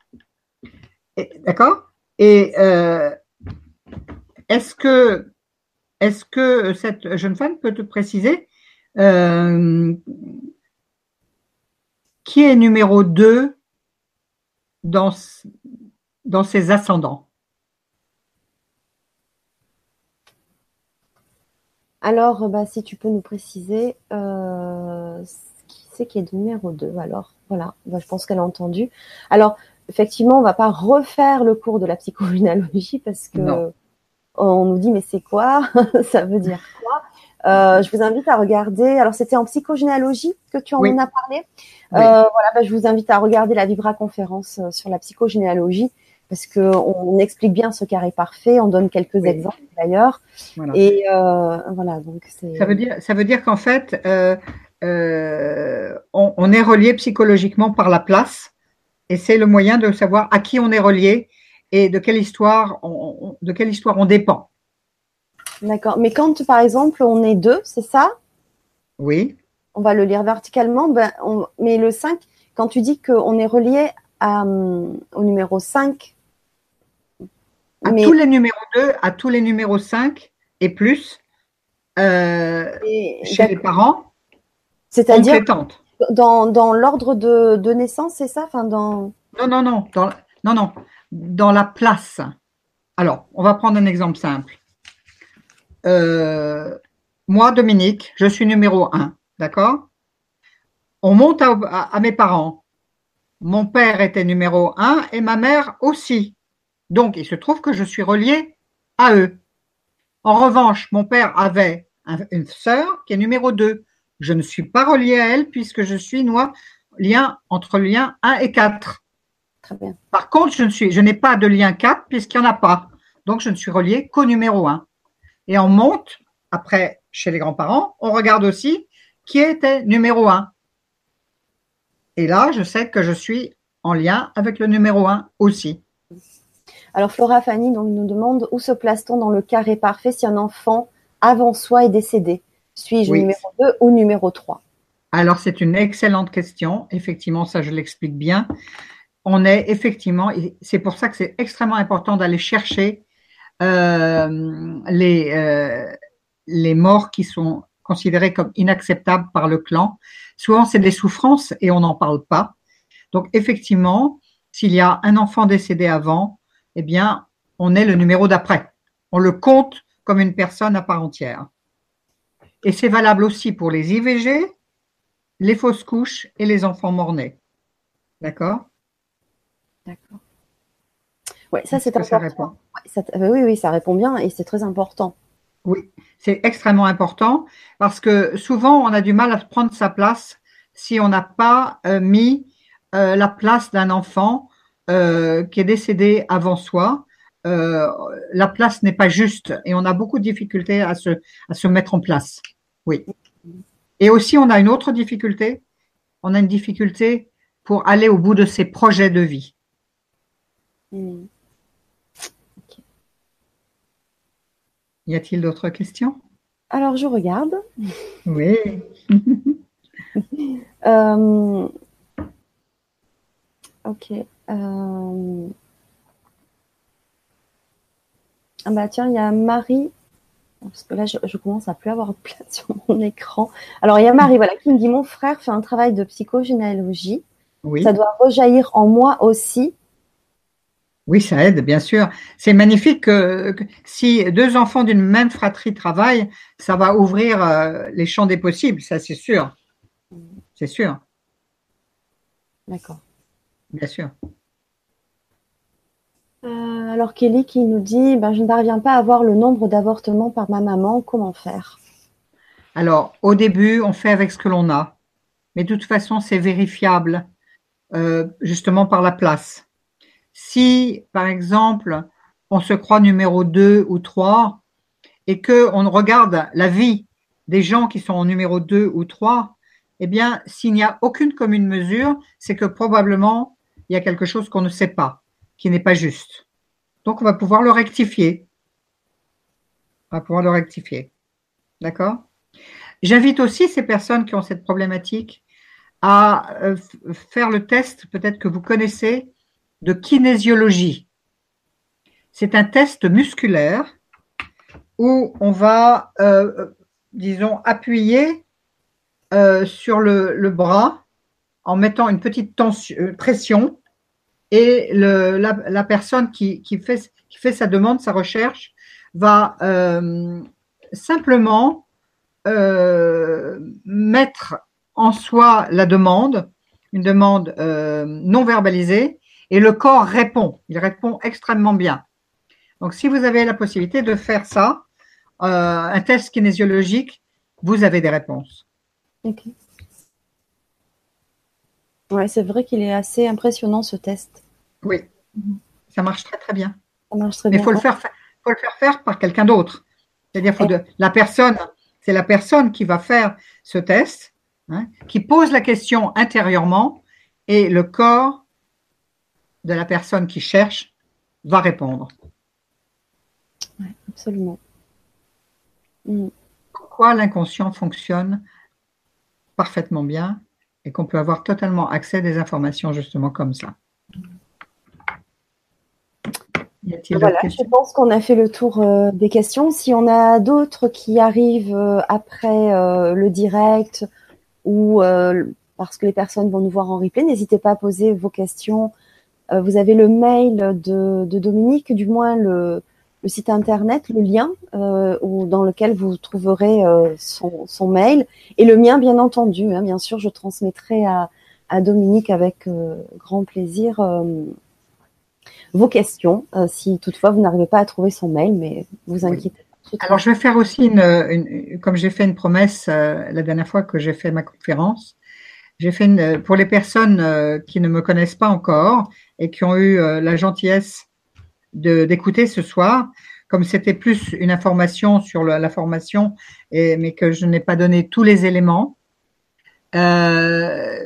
D'accord? Et euh, est-ce que, est que cette jeune femme peut te préciser qui est numéro 2 dans, dans ses ascendants? Alors, bah, si tu peux nous préciser euh, qui c'est qui est numéro 2. Alors, voilà, bah, je pense qu'elle a entendu. Alors, effectivement, on ne va pas refaire le cours de la psychogénéalogie parce que on nous dit mais c'est quoi? Ça veut dire quoi? Euh, je vous invite à regarder. Alors, c'était en psychogénéalogie que tu en as parlé. Euh, voilà, bah, je vous invite à regarder la Vibra conférence euh, sur la psychogénéalogie parce que on, explique bien ce carré parfait. On donne quelques exemples d'ailleurs. Et voilà, donc c'est. Ça veut dire, ça veut dire qu'en fait, on, est relié psychologiquement par la place, et c'est le moyen de savoir à qui on est relié et de quelle histoire de quelle histoire on dépend. D'accord. Mais quand, par exemple, on est deux, c'est ça? Oui. On va le lire verticalement. Ben, Mais le 5, quand tu dis qu'on est relié au numéro 5. À tous les numéros 2, à tous les numéros 5 et plus euh, chez les parents. C'est-à-dire dans, dans l'ordre de, de, naissance, c'est ça? Enfin, dans... Non, non, non, dans, non, non, dans la place. Alors, on va prendre un exemple simple. Euh, moi, Dominique, je suis numéro un, d'accord? On monte à, mes parents. Mon père était numéro un et ma mère aussi. Donc, il se trouve que je suis relié à eux. En revanche, mon père avait une sœur qui est numéro 2. Je ne suis pas relié à elle puisque je suis moi, lien entre lien 1 et 4. Très bien. Par contre, je, ne suis, je n'ai pas de lien 4 puisqu'il n'y en a pas. Donc, je ne suis relié qu'au numéro 1 et on monte après chez les grands-parents, on regarde aussi qui était numéro un. Et là, je sais que je suis en lien avec le numéro un aussi. Alors Flora Fanny donc, nous demande où se place-t-on dans le carré parfait si un enfant avant soi est décédé? Suis-je numéro 2 ou numéro 3 Alors c'est une excellente question. Effectivement, ça je l'explique bien. On est effectivement, c'est pour ça que c'est extrêmement important d'aller chercher les, euh, les morts qui sont considérés comme inacceptables par le clan. Souvent, c'est des souffrances et on n'en parle pas. Donc, effectivement, s'il y a un enfant décédé avant, eh bien, on est le numéro d'après. On le compte comme une personne à part entière. Et c'est valable aussi pour les IVG, les fausses couches et les enfants morts-nés. D'accord? D'accord. Oui, ça c'est important. Euh, oui, oui, ça répond bien et c'est très important. Oui, c'est extrêmement important parce que souvent on a du mal à prendre sa place si on n'a pas euh, mis euh, la place d'un enfant qui est décédé avant soi. la place n'est pas juste et on a beaucoup de difficultés à se, à se mettre en place. Oui. Et aussi, on a une autre difficulté. On a une difficulté pour aller au bout de ses projets de vie. Hmm. Y a-t-il d'autres questions? Alors, je regarde. Oui. Euh, ok. Euh, ah bah tiens, il y a Marie. Parce que là, je, commence à plus avoir de place sur mon écran. Alors, il y a Marie, voilà, qui me dit Mon frère fait un travail de psychogénéalogie. Oui. Ça doit rejaillir en moi aussi. Oui, ça aide, bien sûr. C'est magnifique que, si deux enfants d'une même fratrie travaillent, ça va ouvrir euh, les champs des possibles, ça c'est sûr. C'est sûr. D'accord. Bien sûr. Euh, alors Kelly qui nous dit, ben, je ne parviens pas à voir le nombre d'avortements par ma maman, comment faire? Alors, au début, on fait avec ce que l'on a. Mais de toute façon, c'est vérifiable euh, justement par la place. Si, par exemple, on se croit numéro 2 ou 3 et que on regarde la vie des gens qui sont en numéro 2 ou 3, eh bien, s'il n'y a aucune commune mesure, c'est que probablement il y a quelque chose qu'on ne sait pas, qui n'est pas juste. Donc, on va pouvoir le rectifier. On va pouvoir le rectifier. D'accord? J'invite aussi ces personnes qui ont cette problématique à euh, faire le test, peut-être que vous connaissez, de kinésiologie. C'est un test musculaire où on va, euh, disons, appuyer euh, sur le, bras en mettant une petite euh, pression et la, personne qui, fait, sa demande, sa recherche, va simplement mettre en soi la demande, une demande non verbalisée, et le corps répond. Il répond extrêmement bien. Donc, si vous avez la possibilité de faire ça, un test kinésiologique, vous avez des réponses. Ok. Ouais, c'est vrai qu'il est assez impressionnant ce test. Oui, mhm. ça marche très très bien. Ça marche très Mais il faut le faire, faut le faire faire par quelqu'un d'autre. C'est-à-dire, faut de, la personne, c'est la personne qui va faire ce test, hein, qui pose la question intérieurement, et le corps de la personne qui cherche va répondre. Oui, absolument. Mm. Pourquoi l'inconscient fonctionne parfaitement bien et qu'on peut avoir totalement accès à des informations justement comme ça? Voilà, je pense qu'on a fait le tour euh, des questions. Si on a d'autres qui arrivent euh, après euh, le direct ou parce que les personnes vont nous voir en replay, n'hésitez pas à poser vos questions. Vous avez le mail de, de Dominique, du moins le, le site internet, le lien euh, dans lequel vous trouverez euh, son, son, mail et le mien, bien entendu. Hein, bien sûr, je transmettrai à, à Dominique avec euh, grand plaisir euh, vos questions, si toutefois vous n'arrivez pas à trouver son mail, mais vous inquiétez. Alors, je vais faire aussi une, une comme j'ai fait une promesse la dernière fois que j'ai fait ma conférence. J'ai fait une, pour les personnes qui ne me connaissent pas encore et qui ont eu la gentillesse d'écouter ce soir. Comme c'était plus une information sur la formation, mais que je n'ai pas donné tous les éléments, euh,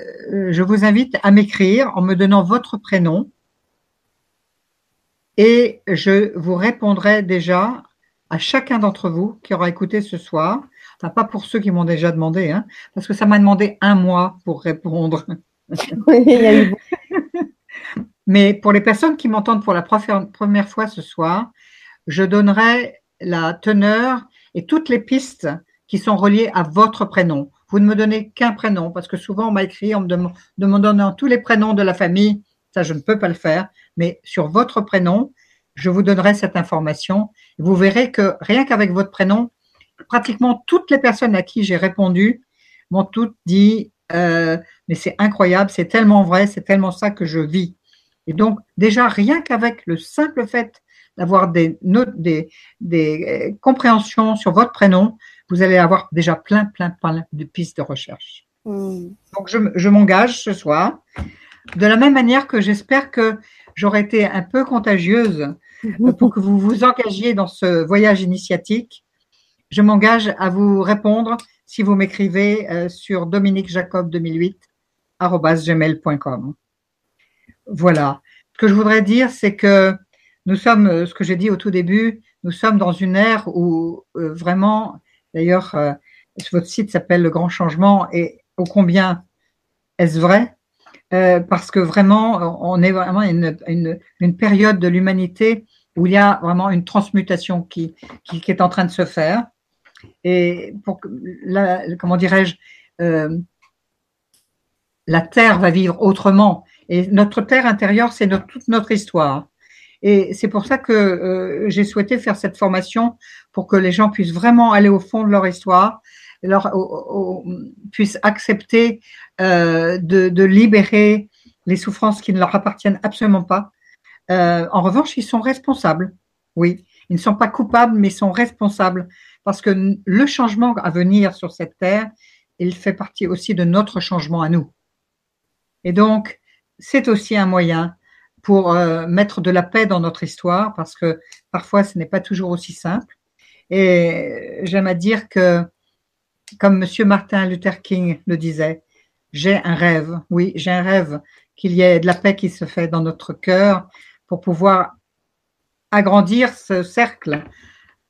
je vous invite à m'écrire en me donnant votre prénom et je vous répondrai déjà à chacun d'entre vous qui aura écouté ce soir. Enfin, pas pour ceux qui m'ont déjà demandé, hein, parce que ça m'a demandé un mois pour répondre. Oui, il y a eu mais pour les personnes qui m'entendent pour la première fois ce soir, je donnerai la teneur et toutes les pistes qui sont reliées à votre prénom. Vous ne me donnez qu'un prénom parce que souvent on m'a écrit en me, donnant tous les prénoms de la famille. Ça, je ne peux pas le faire. Mais sur votre prénom, je vous donnerai cette information. Vous verrez que rien qu'avec votre prénom, pratiquement toutes les personnes à qui j'ai répondu m'ont toutes dit euh, mais c'est incroyable, c'est tellement vrai, c'est tellement ça que je vis. Et donc, déjà, rien qu'avec le simple fait d'avoir des, notes, des, des euh, compréhensions sur votre prénom, vous allez avoir déjà plein, plein, plein de pistes de recherche. Hmm. Donc, je, je m'engage ce soir. De la même manière que j'espère que j'aurai été un peu contagieuse pour que vous vous engagiez dans ce voyage initiatique. Je m'engage à vous répondre si vous m'écrivez euh, sur dominiquejacob2008 gmail.com. Voilà. Ce que je voudrais dire, c'est que nous sommes, euh, ce que j'ai dit au tout début, nous sommes dans une ère où euh, vraiment, d'ailleurs, euh, votre site s'appelle Le Grand Changement et ô combien est-ce vrai? Parce que vraiment, on est vraiment une, une, période de l'humanité où il y a vraiment une transmutation qui, qui, qui, est en train de se faire. Et pour la, comment dirais-je, la Terre va vivre autrement. Et notre terre intérieure, c'est toute notre histoire. Et c'est pour ça que euh, j'ai souhaité faire cette formation pour que les gens puissent vraiment aller au fond de leur histoire, leur, puissent accepter euh, de, de, libérer les souffrances qui ne leur appartiennent absolument pas. Euh, en revanche, ils sont responsables. Oui, ils ne sont pas coupables, mais ils sont responsables parce que le changement à venir sur cette terre, il fait partie aussi de notre changement à nous. Et donc, c'est aussi un moyen pour euh, mettre de la paix dans notre histoire, parce que parfois ce n'est pas toujours aussi simple. Et j'aime à dire que, comme Monsieur Martin Luther King le disait, j'ai un rêve, oui, j'ai un rêve qu'il y ait de la paix qui se fait dans notre cœur pour pouvoir agrandir ce cercle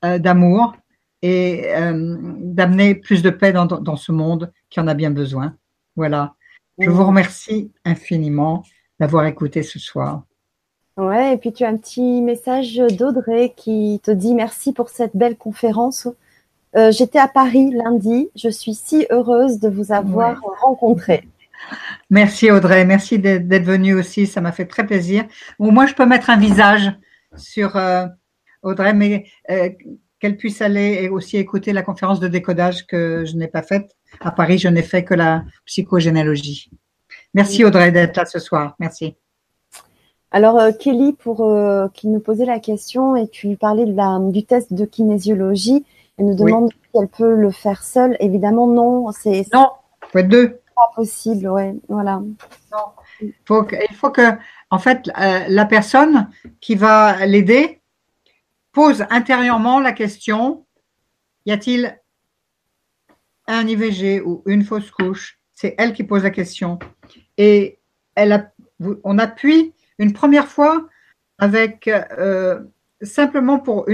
euh, d'amour et euh, d'amener plus de paix dans ce monde qui en a bien besoin. Voilà. Je vous remercie infiniment d'avoir écouté ce soir. Ouais, et puis tu as un petit message d'Audrey qui te dit merci pour cette belle conférence. Euh, j'étais à Paris lundi. Je suis si heureuse de vous avoir rencontré. Merci Audrey, merci d'être venue aussi, ça m'a fait très plaisir. moi, je peux mettre un visage sur euh, Audrey, mais euh, qu'elle puisse aller et aussi écouter la conférence de décodage que je n'ai pas faite. À Paris, je n'ai fait que la psychogénéalogie. Merci Audrey d'être là ce soir. Merci. Alors euh, Kelly, pour qui nous posait la question et tu lui parlais de la, du test de kinésiologie, elle nous demande si elle peut le faire seule. Évidemment, non. C'est non, faut être deux possible, ouais, voilà. Il faut que, il faut que, en fait, euh, la personne qui va l'aider pose intérieurement la question y a-t-il un IVG ou une fausse couche? C'est elle qui pose la question. Et on appuie une première fois avec euh, simplement pour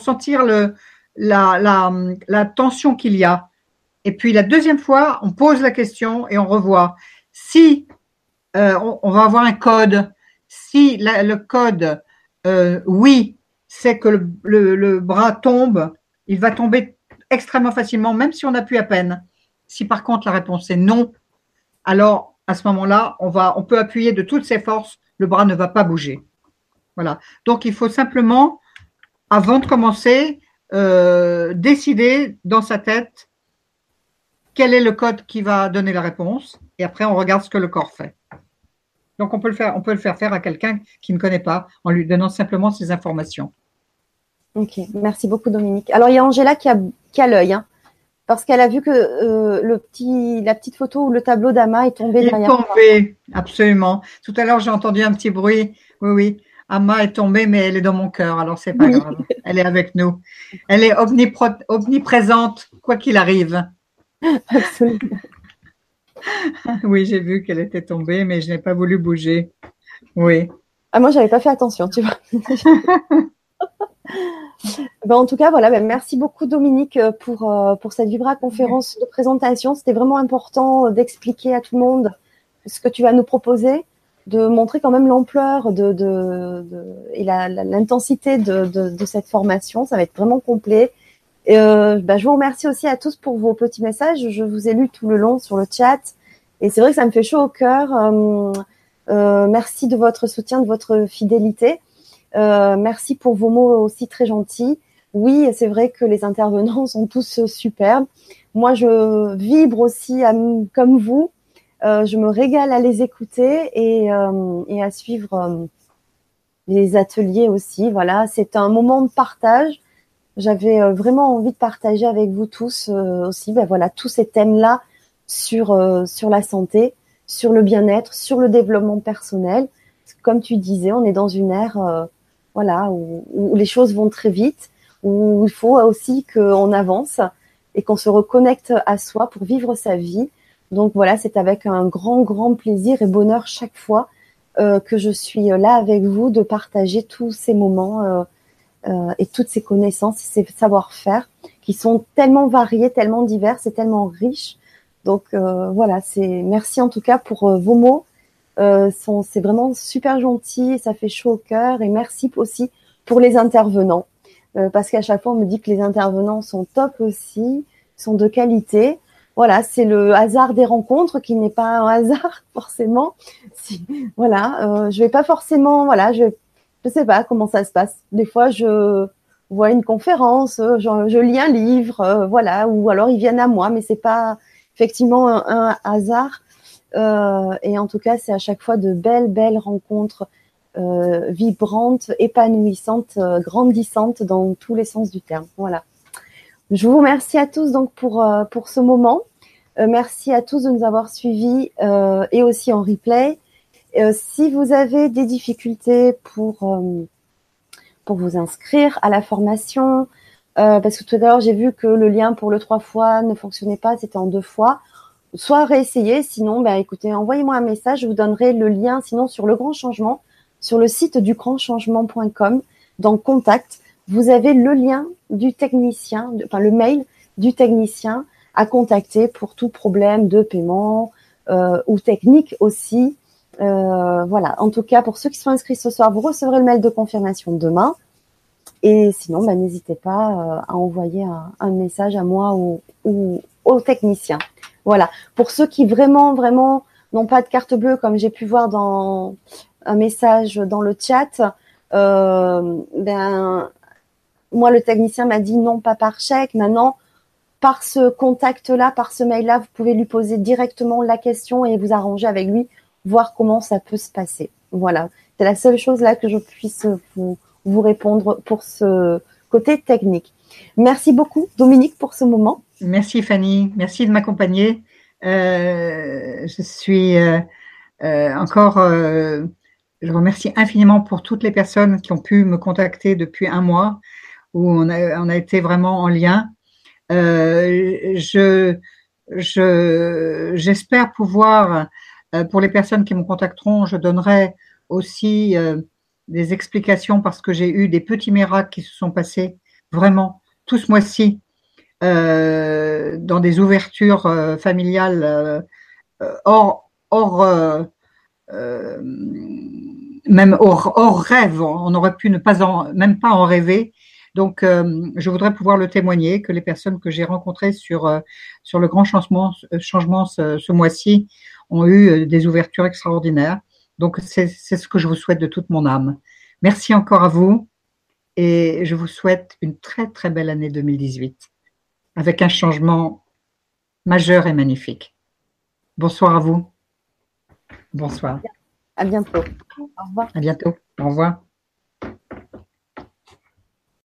sentir la tension qu'il y a. Et puis la deuxième fois, on pose la question et on revoit. Si euh, on, va avoir un code, si le code euh, oui, c'est que le, bras tombe, il va tomber extrêmement facilement, même si on appuie à peine. Si par contre la réponse est non, alors à ce moment-là, on on peut appuyer de toutes ses forces, le bras ne va pas bouger. Voilà. Donc il faut simplement, avant de commencer, euh, décider dans sa tête quel est le code qui va donner la réponse, et après on regarde ce que le corps fait. Donc on peut le faire, on peut le faire faire à quelqu'un qui ne connaît pas en lui donnant simplement ces informations. Ok, merci beaucoup Dominique. Alors il y a Angela qui a, qui a l'œil, hein, parce qu'elle a vu que euh, le petit, la petite photo où le tableau d'Ama est tombé il est tombé, absolument. Tout à l'heure j'ai entendu un petit bruit. Oui, oui. Ama est tombée, mais elle est dans mon cœur, alors c'est pas grave. Elle est avec nous. Elle est omniprésente, quoi qu'il arrive. Absolument. oui, j'ai vu qu'elle était tombée, mais je n'ai pas voulu bouger. Oui. Ah, moi, j'avais pas fait attention, tu vois. ben, en tout cas, voilà, ben, merci beaucoup Dominique pour, euh, pour cette Vibra conférence de présentation. C'était vraiment important d'expliquer à tout le monde ce que tu vas nous proposer, de montrer quand même l'ampleur et l'intensité de, cette formation. Ça va être vraiment complet. Euh, bah, je vous remercie aussi à tous pour vos petits messages. Je vous ai lu tout le long sur le chat. Et c'est vrai que ça me fait chaud au cœur. Euh, euh, merci de votre soutien, de votre fidélité. Merci pour vos mots aussi très gentils. Oui, c'est vrai que les intervenants sont tous superbes. Moi, je vibre aussi comme vous. je me régale à les écouter et, et à suivre les ateliers aussi. Voilà, c'est un moment de partage j'avais euh, vraiment envie de partager avec vous tous euh, aussi, ben voilà, tous ces thèmes-là sur euh, sur la santé, sur le bien-être, sur le développement personnel. Comme tu disais, on est dans une ère, voilà, où, où, les choses vont très vite, où il faut aussi qu'on avance et qu'on se reconnecte à soi pour vivre sa vie. Donc voilà, c'est avec un grand, grand plaisir et bonheur chaque fois euh, que je suis là avec vous de partager tous ces moments euh, euh, et toutes ces connaissances, ces savoir-faire qui sont tellement variés, tellement divers et tellement riches. Donc euh, voilà, c'est merci en tout cas pour euh, vos mots. C'est vraiment super gentil, ça fait chaud au cœur et merci aussi pour les intervenants parce qu'à chaque fois on me dit que les intervenants sont top aussi, sont de qualité voilà, c'est le hasard des rencontres qui n'est pas un hasard forcément. Voilà, euh, je vais pas forcément, voilà, je je sais pas comment ça se passe. Des fois, je vois une conférence, euh, je, lis un livre, euh, voilà, ou alors ils viennent à moi, mais c'est pas effectivement un, hasard. Euh, et en tout cas, c'est à chaque fois de belles, belles rencontres vibrantes, épanouissantes, grandissantes dans tous les sens du terme. Voilà. Je vous remercie à tous donc pour pour ce moment. merci à tous de nous avoir suivis et aussi en replay. Euh, si vous avez des difficultés pour euh, pour vous inscrire à la formation, euh, parce que tout à l'heure j'ai vu que le lien pour le trois fois ne fonctionnait pas, c'était en deux fois. Soit réessayer, sinon, bah, écoutez, envoyez-moi un message, je vous donnerai le lien, sinon sur le grand changement, sur le site du grandchangement.com, dans contact, vous avez le lien du technicien, enfin le mail du technicien à contacter pour tout problème de paiement euh, ou technique aussi. Euh, voilà. En tout cas, pour ceux qui sont inscrits ce soir, vous recevrez le mail de confirmation demain. Et sinon, bah, n'hésitez pas euh, à envoyer un, message à moi ou, ou au technicien. Voilà. Pour ceux qui vraiment, vraiment n'ont pas de carte bleue, comme j'ai pu voir dans un message dans le chat, euh, ben, moi, le technicien m'a dit non, pas par chèque. Maintenant, par ce contact-là, par ce mail-là, vous pouvez lui poser directement la question et vous arranger avec lui, voir comment ça peut se passer. Voilà, c'est la seule chose là que je puisse vous, vous répondre pour ce côté technique. Merci beaucoup, Dominique, pour ce moment. Merci, Fanny. Merci de m'accompagner. Euh, je suis euh, euh, encore, je remercie infiniment pour toutes les personnes qui ont pu me contacter depuis un mois où on a, été vraiment en lien. je, je, j'espère pouvoir, pour les personnes qui me contacteront, je donnerai aussi des explications parce que j'ai eu des petits miracles qui se sont passés vraiment tout ce mois-ci euh, dans des ouvertures euh, familiales euh, hors, hors même hors, rêve. On aurait pu ne pas en, même pas en rêver. Donc, je voudrais pouvoir le témoigner que les personnes que j'ai rencontrées sur sur le grand changement, changement ce mois-ci ont eu des ouvertures extraordinaires. Donc, c'est ce que je vous souhaite de toute mon âme. Merci encore à vous et je vous souhaite une très très belle année 2018 avec un changement majeur et magnifique. Bonsoir à vous. Bonsoir. À bientôt. Au revoir. À bientôt. Au revoir.